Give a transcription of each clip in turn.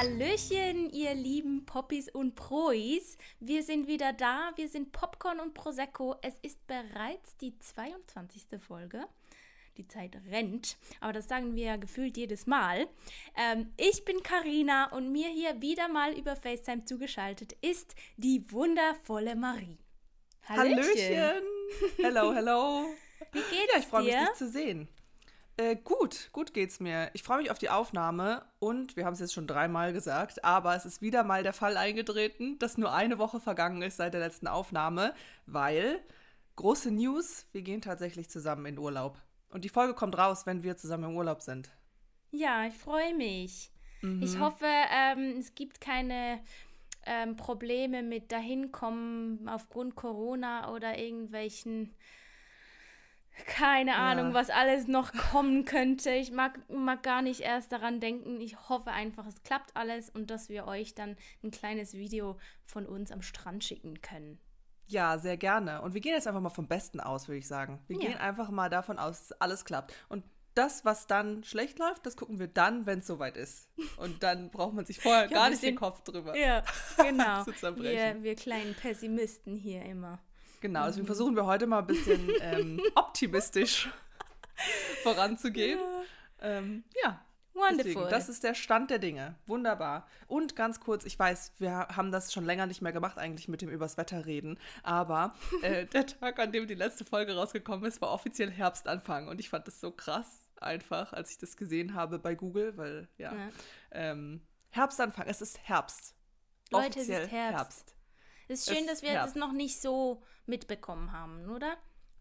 Hallöchen, ihr lieben Poppis und Prois. Wir sind wieder da. Wir sind Popcorn und Prosecco. Es ist bereits die 22. Folge. Die Zeit rennt, aber das sagen wir ja gefühlt jedes Mal. Ähm, ich bin Karina und mir hier wieder mal über FaceTime zugeschaltet ist die wundervolle Marie. Hallöchen. Hallöchen. Hello, hello. Wie geht's ja, ich freue mich, dir? dich zu sehen. Äh, gut, gut geht's mir. Ich freue mich auf die Aufnahme und wir haben es jetzt schon dreimal gesagt, aber es ist wieder mal der Fall eingetreten, dass nur eine Woche vergangen ist seit der letzten Aufnahme, weil große News, wir gehen tatsächlich zusammen in Urlaub. Und die Folge kommt raus, wenn wir zusammen im Urlaub sind. Ja, ich freue mich. Mhm. Ich hoffe, ähm, es gibt keine ähm, Probleme mit dahinkommen aufgrund Corona oder irgendwelchen, keine Ahnung, Ja. was alles noch kommen könnte. Ich mag, mag gar nicht erst daran denken. Ich hoffe einfach, es klappt alles und dass wir euch dann ein kleines Video von uns am Strand schicken können. Ja, sehr gerne. Und wir gehen jetzt einfach mal vom Besten aus, würde ich sagen. Wir Ja. gehen einfach mal davon aus, dass alles klappt. Und das, was dann schlecht läuft, das gucken wir dann, wenn es soweit ist. Und dann braucht man sich vorher Ja, gar wir nicht den Kopf drüber. Ja, genau. Zu wir, zerbrechen. wir kleinen Pessimisten hier immer. Genau, Mhm. deswegen versuchen wir heute mal ein bisschen ähm, optimistisch voranzugehen. Ähm, ja, Wonderful. deswegen, das ist der Stand der Dinge. Wunderbar. Und ganz kurz, ich weiß, wir haben das schon länger nicht mehr gemacht, eigentlich mit dem übers Wetter reden, aber äh, der Tag, an dem die letzte Folge rausgekommen ist, war offiziell Herbstanfang und ich fand das so krass einfach, als ich das gesehen habe bei Google, weil ja, Ja. Ähm, Herbstanfang, es ist Herbst. Leute, es ist Offiziell Herbst. Es ist schön, Es dass wir das noch nicht so mitbekommen haben, oder?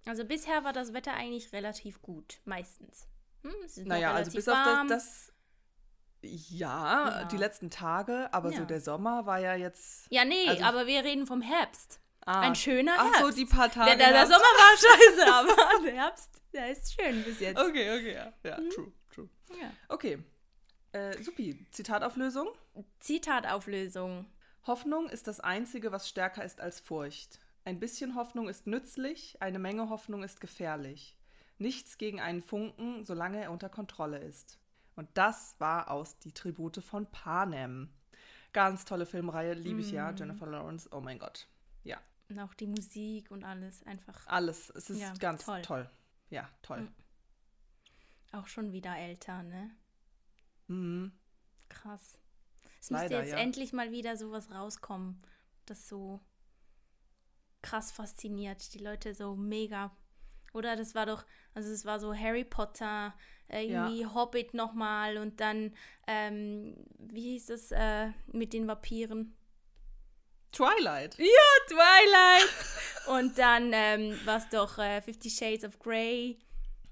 Also bisher war das Wetter eigentlich relativ gut, meistens. Hm, es ist Naja, also bis auf warm. das, das ja, Ja. die letzten Tage, aber so Ja. der Sommer war ja jetzt. Ja, nee, also- aber wir reden vom Herbst. Ah, Ein schöner Ach Herbst. so, die paar Tage. Der, der, der. Sommer war scheiße, aber der Herbst, der ist schön bis jetzt. Okay, okay, ja. Ja, Mhm. true, true. Ja. Okay. Äh, supi. Zitatauflösung. Zitatauflösung. Hoffnung ist das Einzige, was stärker ist als Furcht. Ein bisschen Hoffnung ist nützlich, eine Menge Hoffnung ist gefährlich. Nichts gegen einen Funken, solange er unter Kontrolle ist. Und das war aus Die Tribute von Panem. Ganz tolle Filmreihe, liebe ich Mhm. ja. Jennifer Lawrence, oh mein Gott. Ja, Und auch die Musik und alles einfach alles. Es ist Ja, ganz toll. toll. Ja, toll. Mhm. auch schon wieder älter, ne? Mhm. Krass. Es müsste jetzt ja. endlich mal wieder sowas rauskommen, das so krass fasziniert. Die Leute so mega. Oder das war doch, also es war so Harry Potter, äh, irgendwie Hobbit nochmal und dann, ähm, wie hieß es äh, mit den Vampiren? Twilight. Twilight! und dann ähm, war es doch äh, Fifty Shades of Grey.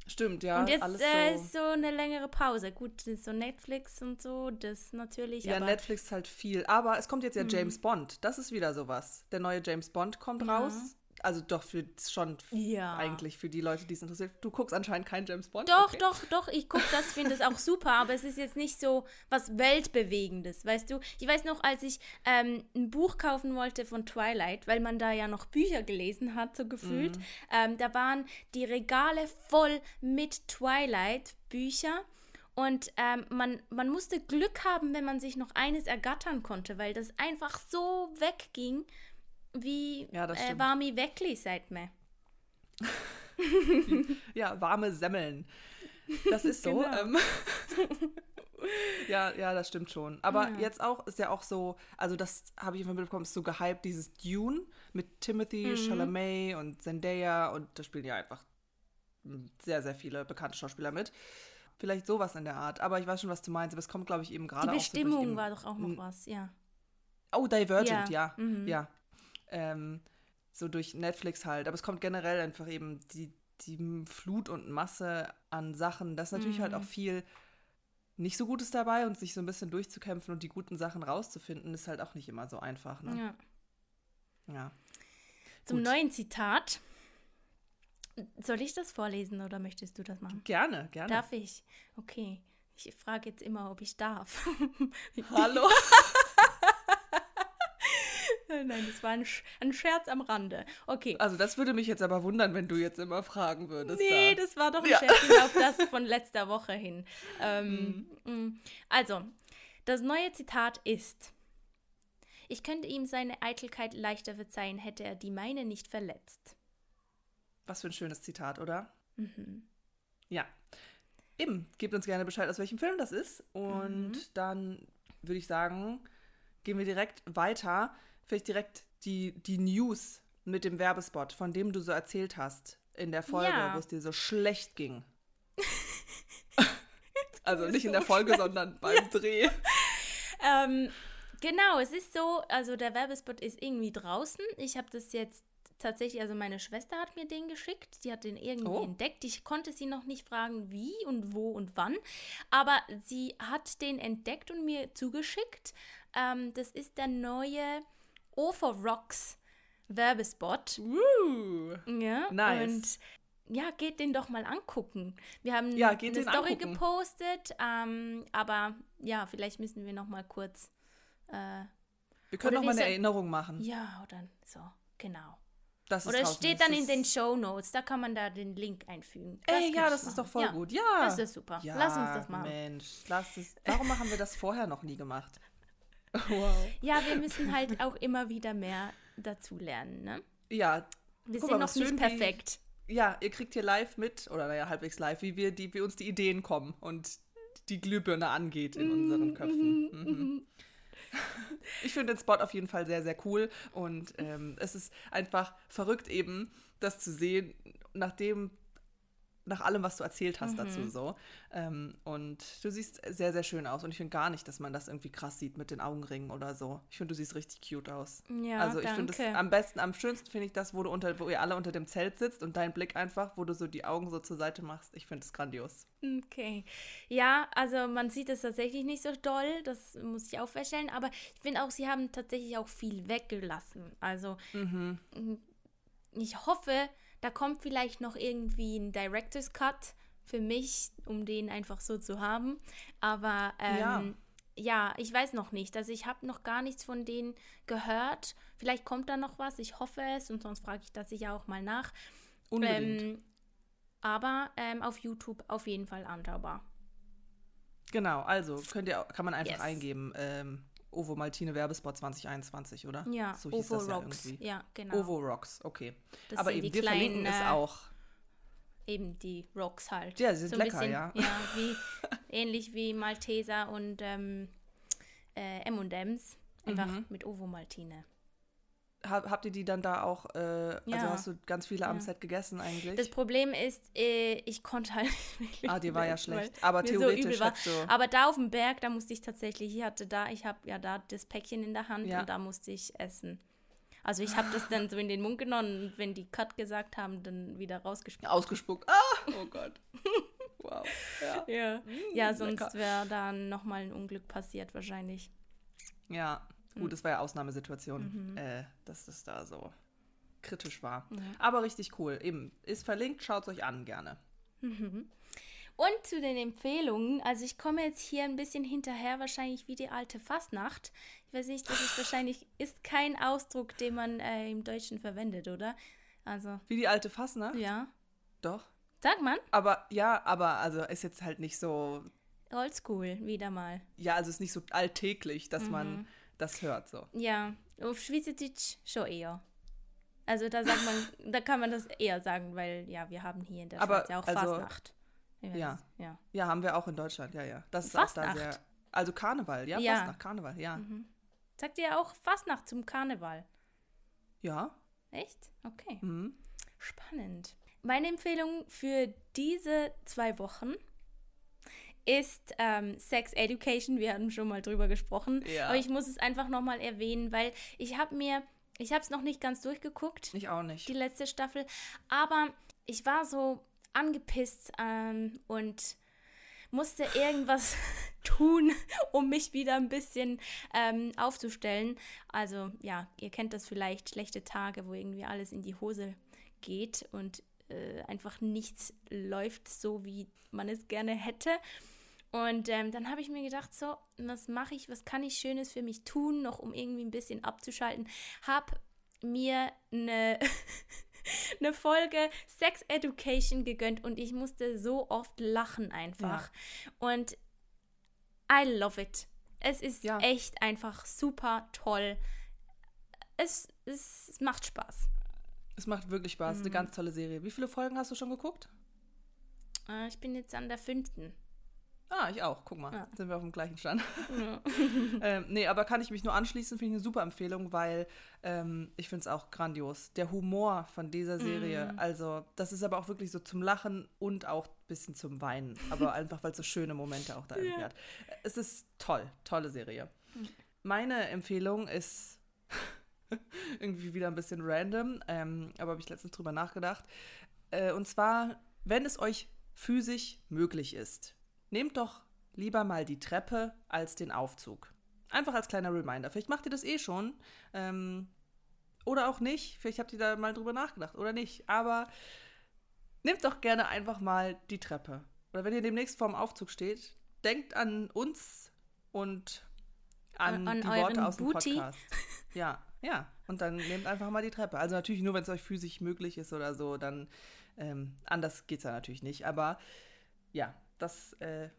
Stimmt, ja. und jetzt äh, so. ist so eine längere Pause. Gut, das ist so Netflix und so, das natürlich. Ja, Netflix halt viel. Aber es kommt jetzt ja Mhm. James Bond. Das ist wieder sowas. Der neue James Bond kommt Ja. raus. Also doch für schon Ja. eigentlich für die Leute, die es interessiert. Du guckst anscheinend keinen James Bond. Doch, okay. doch, doch, ich gucke das, finde es auch super, aber es ist jetzt nicht so was Weltbewegendes, weißt du? Ich weiß noch, als ich ähm, ein Buch kaufen wollte von Twilight, weil man da ja noch Bücher gelesen hat, so gefühlt, ähm, da waren die Regale voll mit Twilight-Bücher. Und ähm, man, man musste Glück haben, wenn man sich noch eines ergattern konnte, weil das einfach so wegging, wie Ja, äh. Warmi Weckli seit mir. Ja, warme Semmeln. Das ist so. Genau. ähm. ja, ja, das stimmt schon. Aber Ja. jetzt auch ist ja auch so, also das habe ich von mitbekommen, ist so gehypt, dieses Dune mit Timothy Mhm. Chalamet und Zendaya und da spielen ja einfach sehr, sehr viele bekannte Schauspieler mit. Vielleicht sowas in der Art. Aber ich weiß schon, was du meinst. Aber es kommt, glaube ich, eben gerade Die auch so Bestimmung war doch auch noch was, ja. Oh, Divergent, ja. Ja, mhm. Ja. Ähm, so durch Netflix halt. Aber es kommt generell einfach eben die, die Flut und Masse an Sachen. Das ist natürlich halt Mhm. auch viel nicht so Gutes dabei und sich so ein bisschen durchzukämpfen und die guten Sachen rauszufinden, ist halt auch nicht immer so einfach. Ne? ja. Ja. Zum Gut. neuen Zitat. Soll ich das vorlesen oder möchtest du das machen? Gerne, gerne. Darf ich? Okay. Ich frage jetzt immer, ob ich darf. Hallo? Nein, das war ein, Sch ein Scherz am Rande. Okay. Also das würde mich jetzt aber wundern, wenn du jetzt immer fragen würdest. Nee, da. das war doch ein Ja. Scherz auf das von letzter Woche hin. Ähm, mm. Also, Das neue Zitat ist: Ich könnte ihm seine Eitelkeit leichter verzeihen, hätte er die meine nicht verletzt. Was für ein schönes Zitat, oder? Ja. Eben, gebt uns gerne Bescheid, aus welchem Film das ist. Und dann würde ich sagen, gehen wir direkt weiter. Vielleicht direkt die, die News mit dem Werbespot, von dem du so erzählt hast in der Folge, Ja. wo es dir so schlecht ging. also nicht in der Folge, sondern beim Dreh. Ähm, genau, es ist so, also der Werbespot ist irgendwie draußen. Ich habe das jetzt tatsächlich, also meine Schwester hat mir den geschickt, die hat den irgendwie Oh. entdeckt. Ich konnte sie noch nicht fragen, wie und wo und wann, aber sie hat den entdeckt und mir zugeschickt. Ähm, das ist der neue O for Rocks Werbespot. Woo. Ja, Nice. und ja, geht den doch mal angucken. Wir haben Ja, geht eine Story angucken. gepostet, ähm, aber ja, vielleicht müssen wir noch mal kurz äh, Wir können noch mal eine ist er- Erinnerung machen. ja, oder so, genau. Das ist Oder es steht Das dann in ist- den Show Notes, da kann man da den Link einfügen. Ey, kann ja, das ist machen. doch voll ja. gut. Ja. Das ist super. Ja, Lass uns das machen. Mensch, lass es. Warum haben wir das vorher noch nie gemacht? Wow. Ja, wir müssen halt auch immer wieder mehr dazu lernen, ne? Ja, Wir sind mal, noch nicht perfekt. ja, ihr kriegt hier live mit, oder naja, halbwegs live, wie wir, die, wie uns die Ideen kommen und die Glühbirne angeht in unseren Köpfen. Mhm. Ich finde den Spot auf jeden Fall sehr, sehr cool und ähm, es ist einfach verrückt eben, das zu sehen, nachdem, nach allem, was du erzählt hast dazu so. Ähm, und du siehst sehr, sehr schön aus und ich finde gar nicht, dass man das irgendwie krass sieht mit den Augenringen oder so. Ich finde, du siehst richtig cute aus. Ja, also ich finde danke. am besten, am schönsten finde ich das, wo du unter, wo ihr alle unter dem Zelt sitzt und dein Blick einfach, wo du so die Augen so zur Seite machst. Ich finde es grandios. Okay. Ja, also man sieht es tatsächlich nicht so doll, das muss ich auch feststellen, aber ich finde auch, sie haben tatsächlich auch viel weggelassen. Also Mhm. ich hoffe, da kommt vielleicht noch irgendwie ein Director's Cut für mich, um den einfach so zu haben. Aber ähm, Ja. ja. ich weiß noch nicht. Also ich habe noch gar nichts von denen gehört. Vielleicht kommt da noch was. Ich hoffe es und sonst frage ich das sicher auch mal nach. Unbedingt. Ähm, aber ähm, auf YouTube auf jeden Fall anschaubar. genau, also könnt ihr, kann man einfach Yes. eingeben, ähm, Ovo Maltine Werbespot 2021, oder? Ja, so hieß Ovo das ja Rocks. irgendwie. Ja, genau. Ovo Rocks, okay. Das Aber eben, die wir verlinken kleinen, es äh, auch. Eben die Rocks halt. Ja, sie sind ein lecker, ja. Ja, wie, ähnlich wie Malteser und ähm, äh, M&M's. Einfach Mhm. mit Ovo Maltine. Hab, habt ihr die dann da auch, äh, also Ja. hast du ganz viele am Ja. Set gegessen eigentlich? Das Problem ist, äh, ich konnte halt nicht wirklich ah, die war ja schlecht. Aber so theoretisch übel war. Aber da auf dem Berg, da musste ich tatsächlich, ich hatte da, ich habe ja da das Päckchen in der Hand Ja. und da musste ich essen. Also ich habe das dann so in den Mund genommen und wenn die Cut gesagt haben, dann wieder rausgespuckt. Ausgespuckt. Ah, oh Gott. wow. Ja. Ja, ja sonst wäre dann nochmal ein Unglück passiert wahrscheinlich. Ja. Gut, es war ja Ausnahmesituation, Mhm. äh, dass es da so kritisch war. Aber richtig cool. Eben, ist verlinkt, schaut es euch an gerne. Und zu den Empfehlungen, also ich komme jetzt hier ein bisschen hinterher, wahrscheinlich wie die alte Fastnacht. Ich weiß nicht, das ist wahrscheinlich, ist kein Ausdruck, den man äh, im Deutschen verwendet, oder? Also, Wie die alte Fassner? ja. Doch. Sagt man? Aber ja, aber also ist jetzt halt nicht so, Oldschool, wieder mal. ja, also ist nicht so alltäglich, dass Mhm. man das hört so. Ja, auf Schweizerdeutsch schon eher. Also da sagt man, da kann man das eher sagen, weil ja, wir haben hier in der Aber, Schweiz ja auch also, Fastnacht. Ja. ja. Ja, haben wir auch in Deutschland, ja, ja. Das ist auch da Fastnacht? sehr. Also Karneval, ja, Ja. Mhm. Fastnacht, Karneval, ja. Sagt ihr auch Fastnacht zum Karneval? Ja. Echt? Okay. Mhm. Spannend. Meine Empfehlung für diese zwei Wochen ist ähm, Sex Education. Wir hatten schon mal drüber gesprochen. Ja. Aber ich muss es einfach nochmal erwähnen, weil ich habe mir, ich habe es noch nicht ganz durchgeguckt, Ich auch nicht. die letzte Staffel. Aber ich war so angepisst ähm, und musste irgendwas tun, um mich wieder ein bisschen ähm, aufzustellen. Also ja, ihr kennt das vielleicht, schlechte Tage, wo irgendwie alles in die Hose geht und äh, einfach nichts läuft so, wie man es gerne hätte. Und ähm, dann habe ich mir gedacht, so, was mache ich, was kann ich Schönes für mich tun, noch um irgendwie ein bisschen abzuschalten. Hab mir eine, eine Folge Sex Education gegönnt und ich musste so oft lachen einfach. Und I love it. Es ist Ja. echt einfach super toll. Es, es macht Spaß. Es macht wirklich Spaß. Eine ganz tolle Serie. Wie viele Folgen hast du schon geguckt? Äh, Ich bin jetzt an der fünften. Ah, ich auch. Guck mal, Ja. sind wir auf dem gleichen Stand. Ja. ähm, nee, aber kann ich mich nur anschließen, finde ich eine super Empfehlung, weil ähm, ich finde es auch grandios. Der Humor von dieser Serie, also das ist aber auch wirklich so zum Lachen und auch ein bisschen zum Weinen. Aber einfach, weil es so schöne Momente auch da irgendwie hat. Es ist toll, tolle Serie. Meine Empfehlung ist irgendwie wieder ein bisschen random, ähm, aber habe ich letztens drüber nachgedacht. Äh, und zwar, wenn es euch physisch möglich ist, nehmt doch lieber mal die Treppe als den Aufzug. Einfach als kleiner Reminder. Vielleicht macht ihr das eh schon. Ähm, oder auch nicht. Vielleicht habt ihr da mal drüber nachgedacht oder nicht. Aber nehmt doch gerne einfach mal die Treppe. Oder wenn ihr demnächst vorm Aufzug steht, denkt an uns und an, An- an die Worte aus dem Booty. Podcast. Ja, ja. Und dann nehmt einfach mal die Treppe. Also natürlich nur, wenn es euch physisch möglich ist oder so, dann ähm, anders geht es ja natürlich nicht. Aber ja, das äh,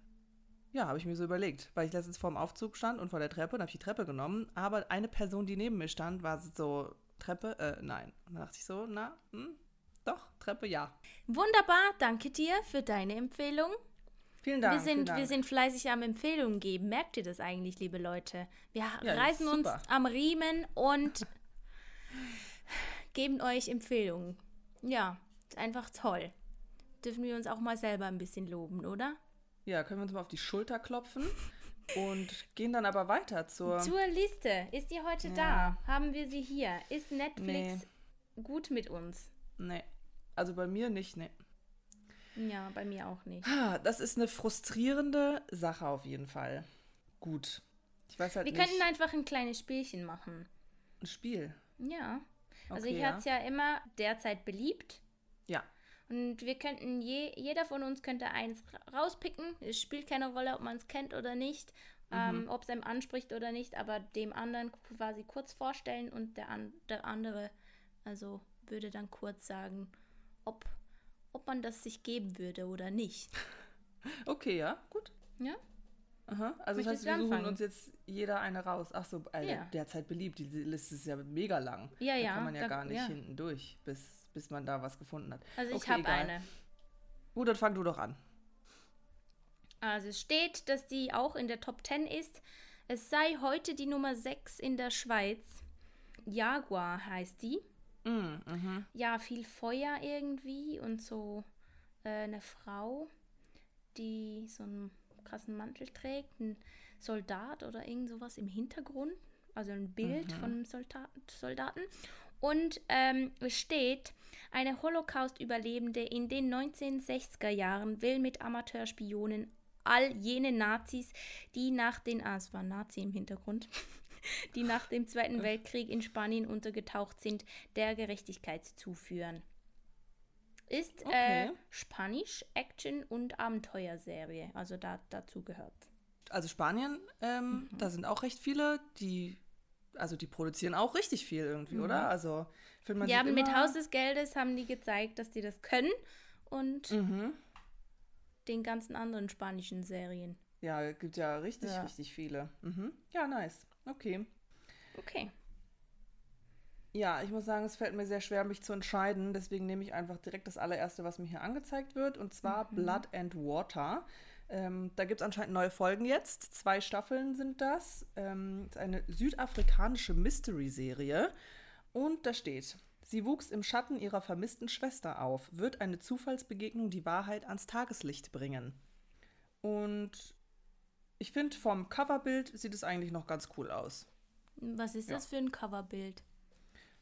ja, habe ich mir so überlegt, weil ich letztens vor dem Aufzug stand und vor der Treppe und habe ich die Treppe genommen, aber eine Person, die neben mir stand, war so, Treppe, äh, nein. Und dann dachte ich so, na, hm, doch, Treppe, ja. Wunderbar, danke dir für deine Empfehlung. Vielen Dank. wir, sind, Dank. wir sind fleißig am Empfehlungen geben. Merkt ihr das eigentlich, liebe Leute? Wir Ja, reißen uns am Riemen und geben euch Empfehlungen. Ja, ist einfach toll. Dürfen wir uns auch mal selber ein bisschen loben, oder? Ja, können wir uns mal auf die Schulter klopfen und gehen dann aber weiter zur. Zur Liste. Ist die heute Ja. da? Haben wir sie hier? Ist Netflix gut mit uns? nee, also bei mir nicht, nee. Ja, bei mir auch nicht. Das ist eine frustrierende Sache auf jeden Fall. Gut. Ich weiß halt Wir nicht. könnten einfach ein kleines Spielchen machen. ein Spiel. Ja. Also Okay, ich ja. hatte es ja immer derzeit beliebt. Ja. Und wir könnten, je, jeder von uns könnte eins ra- rauspicken. Es spielt keine Rolle, ob man es kennt oder nicht, ähm, ob es einem anspricht oder nicht, aber dem anderen quasi kurz vorstellen und der, an, der andere also würde dann kurz sagen, ob, ob man das sich geben würde oder nicht. Okay, ja, gut. Ja? Aha. Also das Möchtest heißt, du wir suchen uns jetzt jeder eine raus. Ach so, also Ja. derzeit beliebt. Die Liste ist ja mega lang. Ja, da ja, kann man ja da- gar nicht ja. hinten durch, bis, bis man da was gefunden hat. Also ich Okay, habe egal. eine. Gut, dann fang du doch an. Also es steht, dass die auch in der Top 10 ist. Es sei heute die Nummer 6 in der Schweiz. Jaguar heißt die. Mm, mhm. Ja, viel Feuer irgendwie und so äh, eine Frau, die so einen krassen Mantel trägt, ein Soldat oder irgend sowas im Hintergrund, also ein Bild von einem Soldat, Soldaten. Und ähm, es steht, eine Holocaust-Überlebende in den 1960er Jahren will mit Amateurspionen all jene Nazis, die nach den, ah, es war Nazi im Hintergrund, die nach dem Zweiten Weltkrieg in Spanien untergetaucht sind, der Gerechtigkeit zuführen. Ist äh, Okay. Spanisch, Action- und Abenteuerserie, also da, dazu gehört. Also Spanien, ähm, Mhm. da sind auch recht viele, die, also die produzieren auch richtig viel irgendwie, oder? Also finde man Die haben mit immer- Haus des Geldes haben die gezeigt, dass die das können und Mhm. den ganzen anderen spanischen Serien. Ja, gibt ja richtig, Ja. richtig viele. Mhm. Ja, nice. Okay. Okay. Ja, ich muss sagen, es fällt mir sehr schwer, mich zu entscheiden. Deswegen nehme ich einfach direkt das allererste, was mir hier angezeigt wird, und zwar Blood and Water. Ähm, da gibt es anscheinend neue Folgen jetzt. Zwei Staffeln sind das. Ähm, ist eine südafrikanische Mystery-Serie. Und da steht, sie wuchs im Schatten ihrer vermissten Schwester auf. Wird eine Zufallsbegegnung die Wahrheit ans Tageslicht bringen? Und ich finde, vom Coverbild sieht es eigentlich noch ganz cool aus. Was ist Ja. das für ein Coverbild?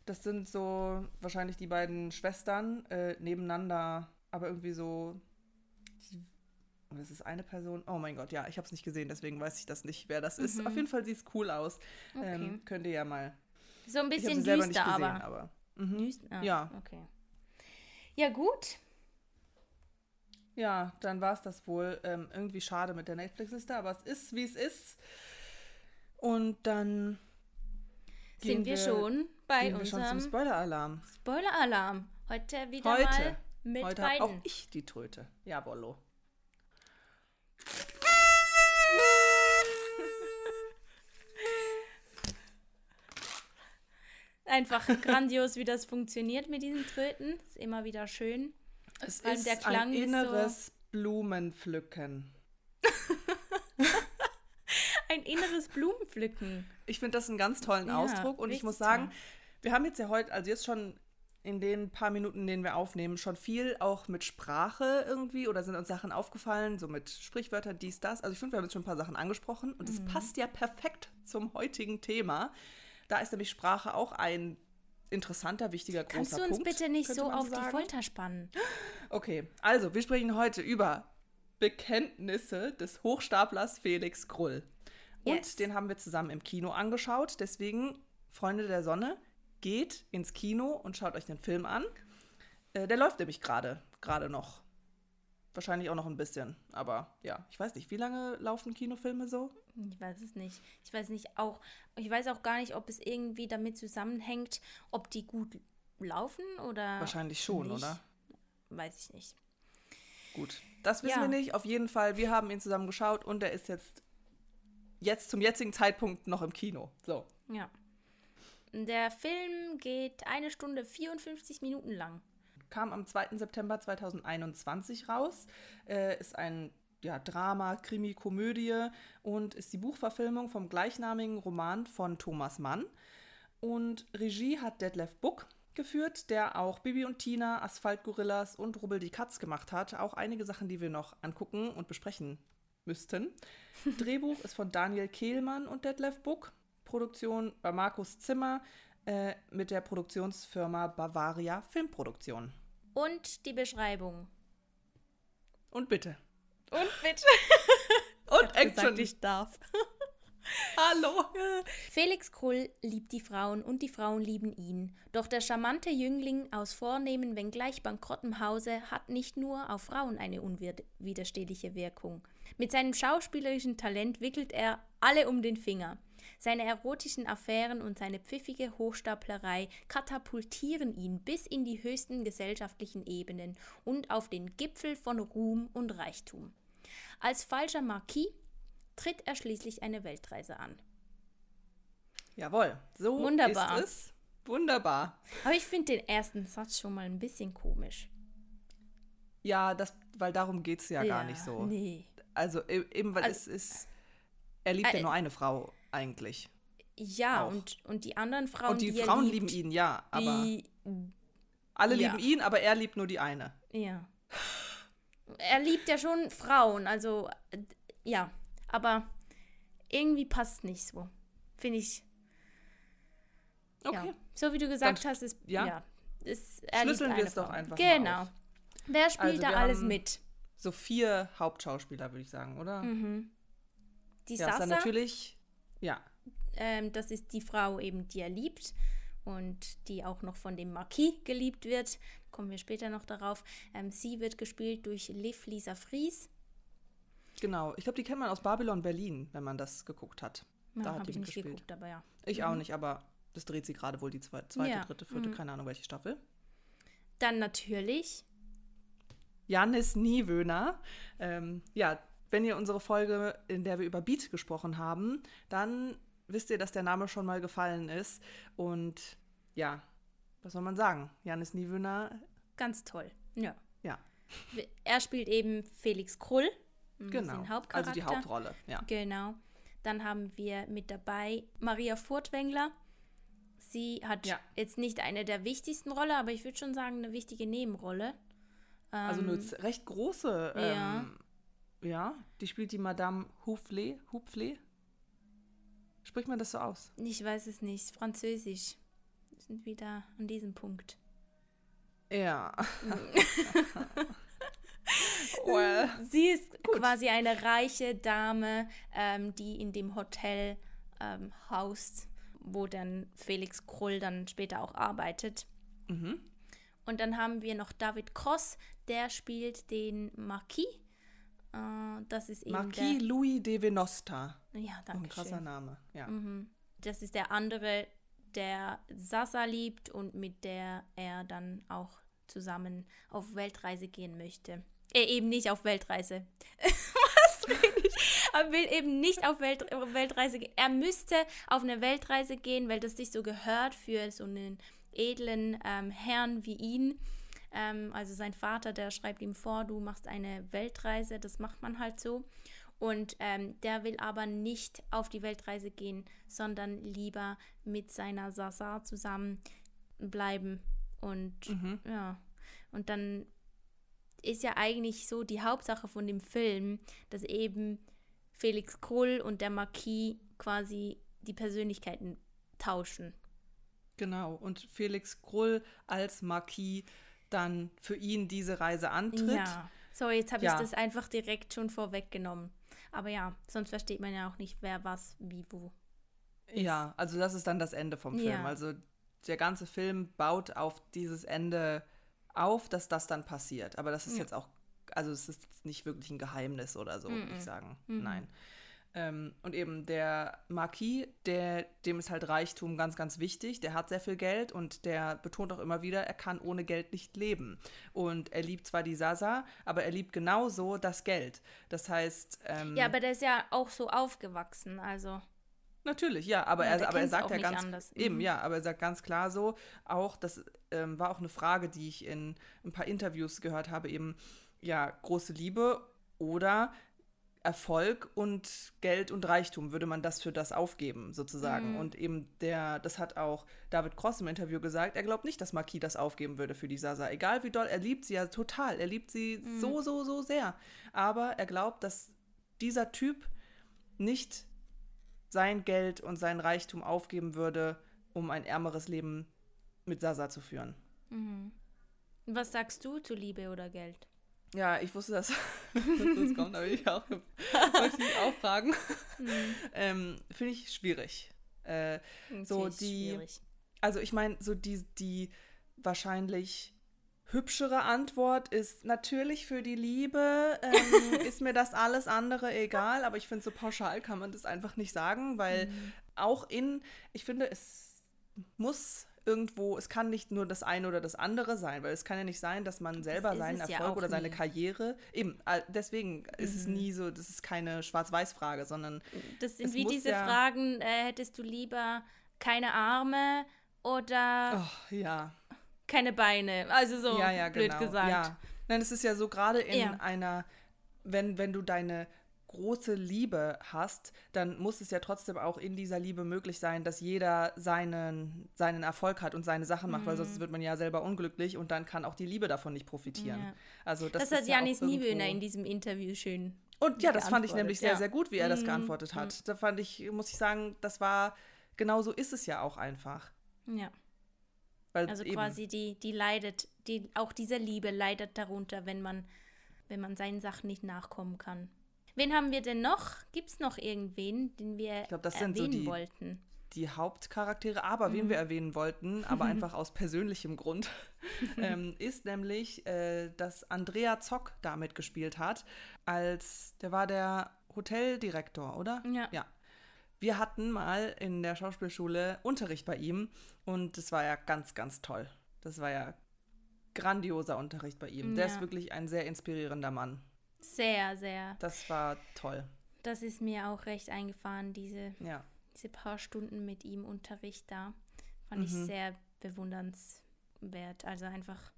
Das sind so wahrscheinlich die beiden Schwestern äh, nebeneinander, aber irgendwie so. Die, oh, das ist eine Person. Oh mein Gott, ja, ich habe es nicht gesehen, deswegen weiß ich das nicht, wer das ist. Auf jeden Fall sieht es cool aus. Okay. Ähm, könnt ihr ja mal. So ein bisschen düster, gesehen, aber. aber. Mhm. Ah, Ja. Okay. Ja, gut. Ja, dann war es das wohl. Ähm, irgendwie schade mit der Netflix-Liste, aber es ist, wie es ist. Und dann. Sind wir, schon bei gehen wir schon unserem zum Spoiler-Alarm. Spoiler-Alarm. Heute wieder Heute. mal mit Heute beiden. auch ich die Tröte. Jawollo. Einfach grandios, wie das funktioniert mit diesen Tröten. Ist immer wieder schön. Es allem ist der Klang ein ist so- inneres Blumenpflücken. Ein inneres Blumenpflücken. Ich finde das einen ganz tollen Ja, Ausdruck und ich muss sagen, wir haben jetzt ja heute, also jetzt schon in den paar Minuten, in denen wir aufnehmen, schon viel auch mit Sprache irgendwie oder sind uns Sachen aufgefallen, so mit Sprichwörtern, dies, das. Also ich finde, wir haben jetzt schon ein paar Sachen angesprochen und Mhm. es passt ja perfekt zum heutigen Thema. Da ist nämlich Sprache auch ein interessanter, wichtiger, großer Kannst du uns Punkt, bitte nicht so auf die sagen. Folter spannen? Okay, also wir sprechen heute über Bekenntnisse des Hochstaplers Felix Krull. Und Yes. den haben wir zusammen im Kino angeschaut. Deswegen, Freunde der Sonne, geht ins Kino und schaut euch den Film an. Äh, der läuft nämlich gerade, gerade noch. Wahrscheinlich auch noch ein bisschen. Aber ja, ich weiß nicht, wie lange laufen Kinofilme so? Ich weiß es nicht. Ich weiß nicht auch, ich weiß auch gar nicht, ob es irgendwie damit zusammenhängt, ob die gut laufen oder. Wahrscheinlich schon, nicht. oder? Weiß ich nicht. Gut, das wissen Ja. wir nicht. Auf jeden Fall, wir haben ihn zusammen geschaut und er ist jetzt, jetzt zum jetzigen Zeitpunkt noch im Kino. So. Ja. Der Film geht eine Stunde 54 Minuten lang. Kam am 2. September 2021 raus. Äh, ist ein ja, Drama, Krimi, Komödie und ist die Buchverfilmung vom gleichnamigen Roman von Thomas Mann. Und Regie hat Detlef Buck geführt, der auch Bibi und Tina, Asphaltgorillas und Rubbel die Katz gemacht hat. Auch einige Sachen, die wir noch angucken und besprechen müssten. Drehbuch ist von Daniel Kehlmann und Detlef Buck. Produktion bei Markus Zimmer äh, mit der Produktionsfirma Bavaria Filmproduktion. Und die Beschreibung. Und bitte. Und bitte. Und Action. ich darf. Hallo. Felix Krull liebt die Frauen und die Frauen lieben ihn. Doch der charmante Jüngling aus vornehmen, wenngleich bankrottem Hause hat nicht nur auf Frauen eine unwiderstehliche Wirkung. Mit seinem schauspielerischen Talent wickelt er alle um den Finger. Seine erotischen Affären und seine pfiffige Hochstaplerei katapultieren ihn bis in die höchsten gesellschaftlichen Ebenen und auf den Gipfel von Ruhm und Reichtum. Als falscher Marquis tritt er schließlich eine Weltreise an. Jawohl. So Wunderbar. ist es. Wunderbar. Aber ich finde den ersten Satz schon mal ein bisschen komisch. Ja, das, weil darum geht es ja, gar nicht so. Nee. Also e- eben, weil Also- es ist. Er liebt ja Äh, nur eine Frau eigentlich. Ja, Auch. und, und die anderen Frauen, Und die, die Frauen liebt, lieben ihn, ja. Aber die, alle ja. lieben ihn, aber er liebt nur die eine. ja. Er liebt ja schon Frauen, also ja, aber irgendwie passt nicht so. Finde ich. Okay. Ja. So wie du gesagt Dann- hast, ist ja. ja. ist, er Schlüsseln wir es doch einfach mal Genau. Wer spielt Also da alles mit? So vier Hauptschauspieler, würde ich sagen, oder? Mhm. Die Ja, ist dann Sasa, natürlich. Ja. ähm, das ist die Frau eben, die er liebt und die auch noch von dem Marquis geliebt wird. Kommen wir später noch darauf. Ähm, sie wird gespielt durch Liv Lisa Fries. Genau. Ich glaube, die kennt man aus Babylon Berlin, wenn man das geguckt hat. Ja, da hat habe die ich nicht mitgespielt. geguckt, aber ja. Ich auch nicht, aber das dreht sie gerade wohl die zwe zweite, Ja, dritte, vierte, mhm. keine Ahnung welche Staffel. Dann natürlich Janis Niewöhner. Ähm, ja, wenn ihr unsere Folge, in der wir über Beat gesprochen haben, dann wisst ihr, dass der Name schon mal gefallen ist. Und ja, was soll man sagen? Janis Niewöhner, ganz toll. Ja. ja, Er spielt eben Felix Krull, mm, genau. den Also Hauptcharakter. die Hauptrolle, ja. Genau. Dann haben wir mit dabei Maria Furtwängler. Sie hat Ja. jetzt nicht eine der wichtigsten Rollen, aber ich würde schon sagen, eine wichtige Nebenrolle. Also eine z- recht große, Ähm, ja. Ja. die spielt die Madame Houfflet. Houfflet? Spricht man das so aus? Ich weiß es nicht. Französisch. Wir sind wieder an diesem Punkt. Ja. well. Sie ist quasi eine reiche Dame, ähm, die in dem Hotel ähm, haust, wo dann Felix Krull dann später auch arbeitet. Mhm. Und dann haben wir noch David Cross, der spielt den Marquis. Äh, das ist eben Marquis Louis de Venosta. der. Ja, Oh, danke ein krasser schön. Name, ja. Mhm. Das ist der andere, der Sasa liebt und mit der er dann auch zusammen auf Weltreise gehen möchte. Äh, eben nicht auf Weltreise. Was rede er will eben nicht auf Welt, Weltreise gehen. Er müsste auf eine Weltreise gehen, weil das sich so gehört für so einen edlen ähm, Herrn wie ihn. Ähm, also sein Vater, der schreibt ihm vor, du machst eine Weltreise, das macht man halt so. Und ähm, der will aber nicht auf die Weltreise gehen, sondern lieber mit seiner Sasa zusammen bleiben. Und mhm. ja, und dann ist ja eigentlich so die Hauptsache von dem Film, dass eben Felix Krull und der Marquis quasi die Persönlichkeiten tauschen. Genau, und Felix Krull als Marquis dann für ihn diese Reise antritt. Ja, so jetzt habe ja. ich das einfach direkt schon vorweggenommen. Aber ja, sonst versteht man ja auch nicht, wer was, wie, wo. Ist. Ja, also das ist dann das Ende vom Film. Ja. Also der ganze Film baut auf dieses Ende auf, dass das dann passiert. Aber das ist ja. jetzt auch, also es ist nicht wirklich ein Geheimnis oder so, mm würde ich sagen. Mm Nein. Ähm, und eben der Marquis, der, dem ist halt Reichtum ganz, ganz wichtig. Der hat sehr viel Geld und der betont auch immer wieder, er kann ohne Geld nicht leben. Und er liebt zwar die Sasa, aber er liebt genauso das Geld. Das heißt. Ähm, ja, aber der ist ja auch so aufgewachsen, also. Natürlich, ja, aber, er, aber er sagt ja ganz anders. eben, mhm. ja, aber er sagt ganz klar so, auch das ähm, war auch eine Frage, die ich in ein paar Interviews gehört habe, eben ja große Liebe oder Erfolg und Geld und Reichtum, würde man das für das aufgeben, sozusagen. Mhm. Und eben der, das hat auch David Cross im Interview gesagt, er glaubt nicht, dass Marquis das aufgeben würde für die Sasa. Egal wie doll, er liebt sie ja total, er liebt sie mhm. so, so, so sehr. Aber er glaubt, dass dieser Typ nicht sein Geld und sein Reichtum aufgeben würde, um ein ärmeres Leben mit Sasa zu führen. Mhm. Was sagst du zu Liebe oder Geld? Ja, ich wusste, dass, das kommt, aber ich auch möchte ich auch fragen. Mhm. Ähm, Finde ich schwierig. Äh, so die, schwierig. also ich meine, so die, die wahrscheinlich hübschere Antwort ist natürlich für die Liebe ähm, ist mir das alles andere egal, aber ich finde so pauschal kann man das einfach nicht sagen, weil mhm. auch in, ich finde, es muss irgendwo, es kann nicht nur das eine oder das andere sein, weil es kann ja nicht sein, dass man selber seinen Erfolg ja oder seine nie. Karriere, eben, deswegen mhm. ist es mhm. nie so, das ist keine Schwarz-Weiß-Frage, sondern. Das sind wie diese ja Fragen, äh, hättest du lieber keine Arme oder oh, ja. keine Beine? Also so ja, blöd genau. gesagt. Ja. Nein, es ist ja so gerade in einer, wenn, wenn du deine große Liebe hast, dann muss es ja trotzdem auch in dieser Liebe möglich sein, dass jeder seinen, seinen Erfolg hat und seine Sachen macht, mhm. weil sonst mhm. wird man ja selber unglücklich und dann kann auch die Liebe davon nicht profitieren. Ja. Also das, das hat ja Janis Niewöhner in diesem Interview schön. Und ja, das fand ich nämlich sehr, ja. sehr gut, wie er das mhm. geantwortet hat. Mhm. Da fand ich, muss ich sagen, das war, genau so ist es ja auch einfach. Ja. Weil also quasi die, die leidet, die, auch diese Liebe leidet darunter, wenn man, wenn man seinen Sachen nicht nachkommen kann. Wen haben wir denn noch? Gibt es noch irgendwen, den wir ich glaub, das erwähnen sind so die, wollten? Die Hauptcharaktere, aber mhm. wen wir erwähnen wollten, aber einfach aus persönlichem Grund, ähm, ist nämlich, äh, dass Andrea Zock damit gespielt hat, als der war der Hoteldirektor, oder? Ja. Ja. Wir hatten mal in der Schauspielschule Unterricht bei ihm und das war ja ganz, ganz toll. Das war ja grandioser Unterricht bei ihm. Ja. Der ist wirklich ein sehr inspirierender Mann. Sehr, sehr. Das war toll. Das ist mir auch recht eingefahren, diese, ja. diese paar Stunden mit ihm Unterricht da. Fand mhm. ich sehr bewundernswert. Also einfach,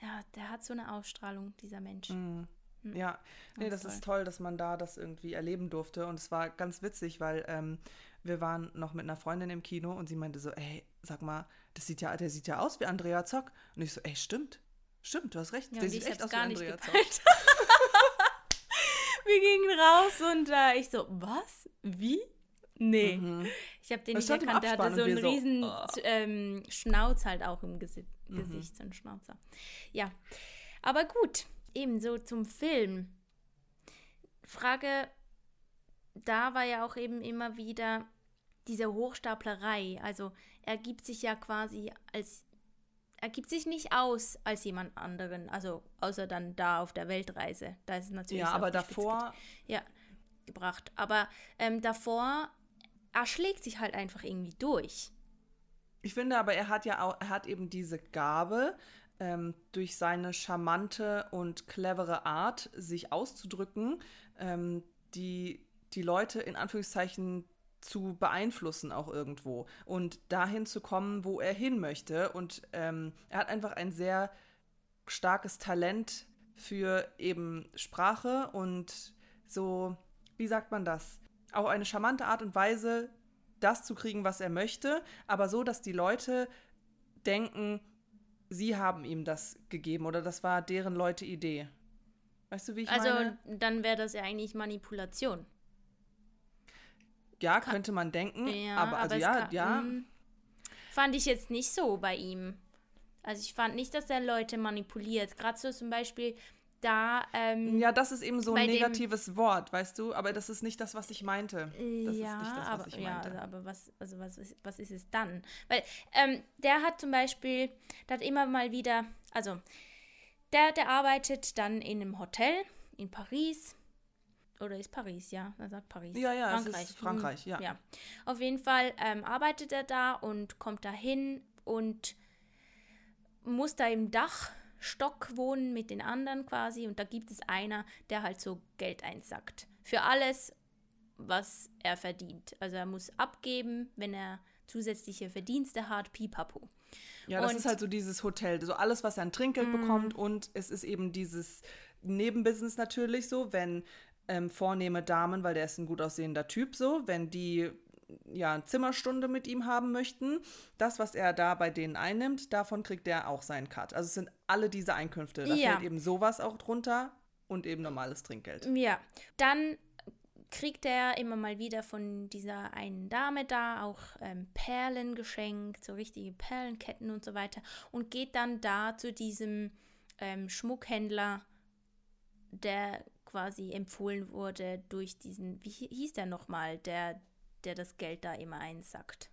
ja, der hat so eine Ausstrahlung, dieser Mensch. Mhm. mhm. Ja, nee, das toll. ist toll, dass man da das irgendwie erleben durfte. Und es war ganz witzig, weil ähm, wir waren noch mit einer Freundin im Kino und sie meinte so, ey, sag mal, das sieht ja, der sieht ja aus wie Andrea Zock. Und ich so, ey, stimmt. Stimmt, du hast recht. Ja, der sieht echt aus wie Andrea Zock. wir gingen raus und äh, ich so, was? Wie? Nee. Mhm. Ich habe den nicht erkannt, der hatte so einen riesen so, oh. ähm, Schnauz halt auch im Gesi mhm. Gesicht, so ein Schnauzer. Ja, aber gut, ebenso zum Film. Frage, da war ja auch eben immer wieder diese Hochstaplerei. Also er gibt sich ja quasi als er gibt sich nicht aus als jemand anderen, also außer dann da auf der Weltreise. Da ist es natürlich ja, aber davor ja gebracht. Aber ähm, davor er schlägt sich halt einfach irgendwie durch. Ich finde aber, er hat ja auch, er hat eben diese Gabe, ähm, durch seine charmante und clevere Art, sich auszudrücken, ähm, die, die Leute in Anführungszeichen zu beeinflussen auch irgendwo und dahin zu kommen, wo er hin möchte. Und ähm, er hat einfach ein sehr starkes Talent für eben Sprache und so, wie sagt man das? Auch eine charmante Art und Weise, das zu kriegen, was er möchte, aber so, dass die Leute denken, sie haben ihm das gegeben oder das war deren Leute Idee. Weißt du, wie ich also, meine? Also, dann wäre das ja eigentlich Manipulation. Ja, könnte man denken, Ja, aber also aber ja, kann- ja. mm, Fand ich jetzt nicht so bei ihm. Also ich fand nicht, dass er Leute manipuliert. Gerade so zum Beispiel da, ähm, Ja, das ist eben so ein dem- negatives Wort, weißt du, aber das ist nicht das, was ich meinte. Das ja, ist nicht das, was aber, ich ja, meinte. also, aber was, also was, ist- was ist es dann? Weil ähm, der hat zum Beispiel, der hat immer mal wieder, also der, der arbeitet dann in einem Hotel in Paris. Oder ist Paris, ja? Er sagt Paris. Ja, ja, Frankreich. ist Frankreich, Hm, ja. ja. Auf jeden Fall ähm, arbeitet er da und kommt da hin und muss da im Dachstock wohnen mit den anderen quasi. Und da gibt es einer, der halt so Geld einsackt. Für alles, was er verdient. Also er muss abgeben, wenn er zusätzliche Verdienste hat, pipapo. Ja, das Und- ist halt so dieses Hotel, so alles, was er an Trinkgeld bekommt und es ist eben dieses Nebenbusiness natürlich so, wenn ähm, vornehme Damen, weil der ist ein gut aussehender Typ so, wenn die ja eine Zimmerstunde mit ihm haben möchten, das, was er da bei denen einnimmt, davon kriegt er auch seinen Cut. Also es sind alle diese Einkünfte. Da Ja. fällt eben sowas auch drunter und eben normales Trinkgeld. Ja, dann kriegt er immer mal wieder von dieser einen Dame da auch ähm, Perlen geschenkt, so richtige Perlenketten und so weiter und geht dann da zu diesem ähm, Schmuckhändler, der quasi empfohlen wurde durch diesen, wie hi- hieß der nochmal, der, der das Geld da immer einsackt.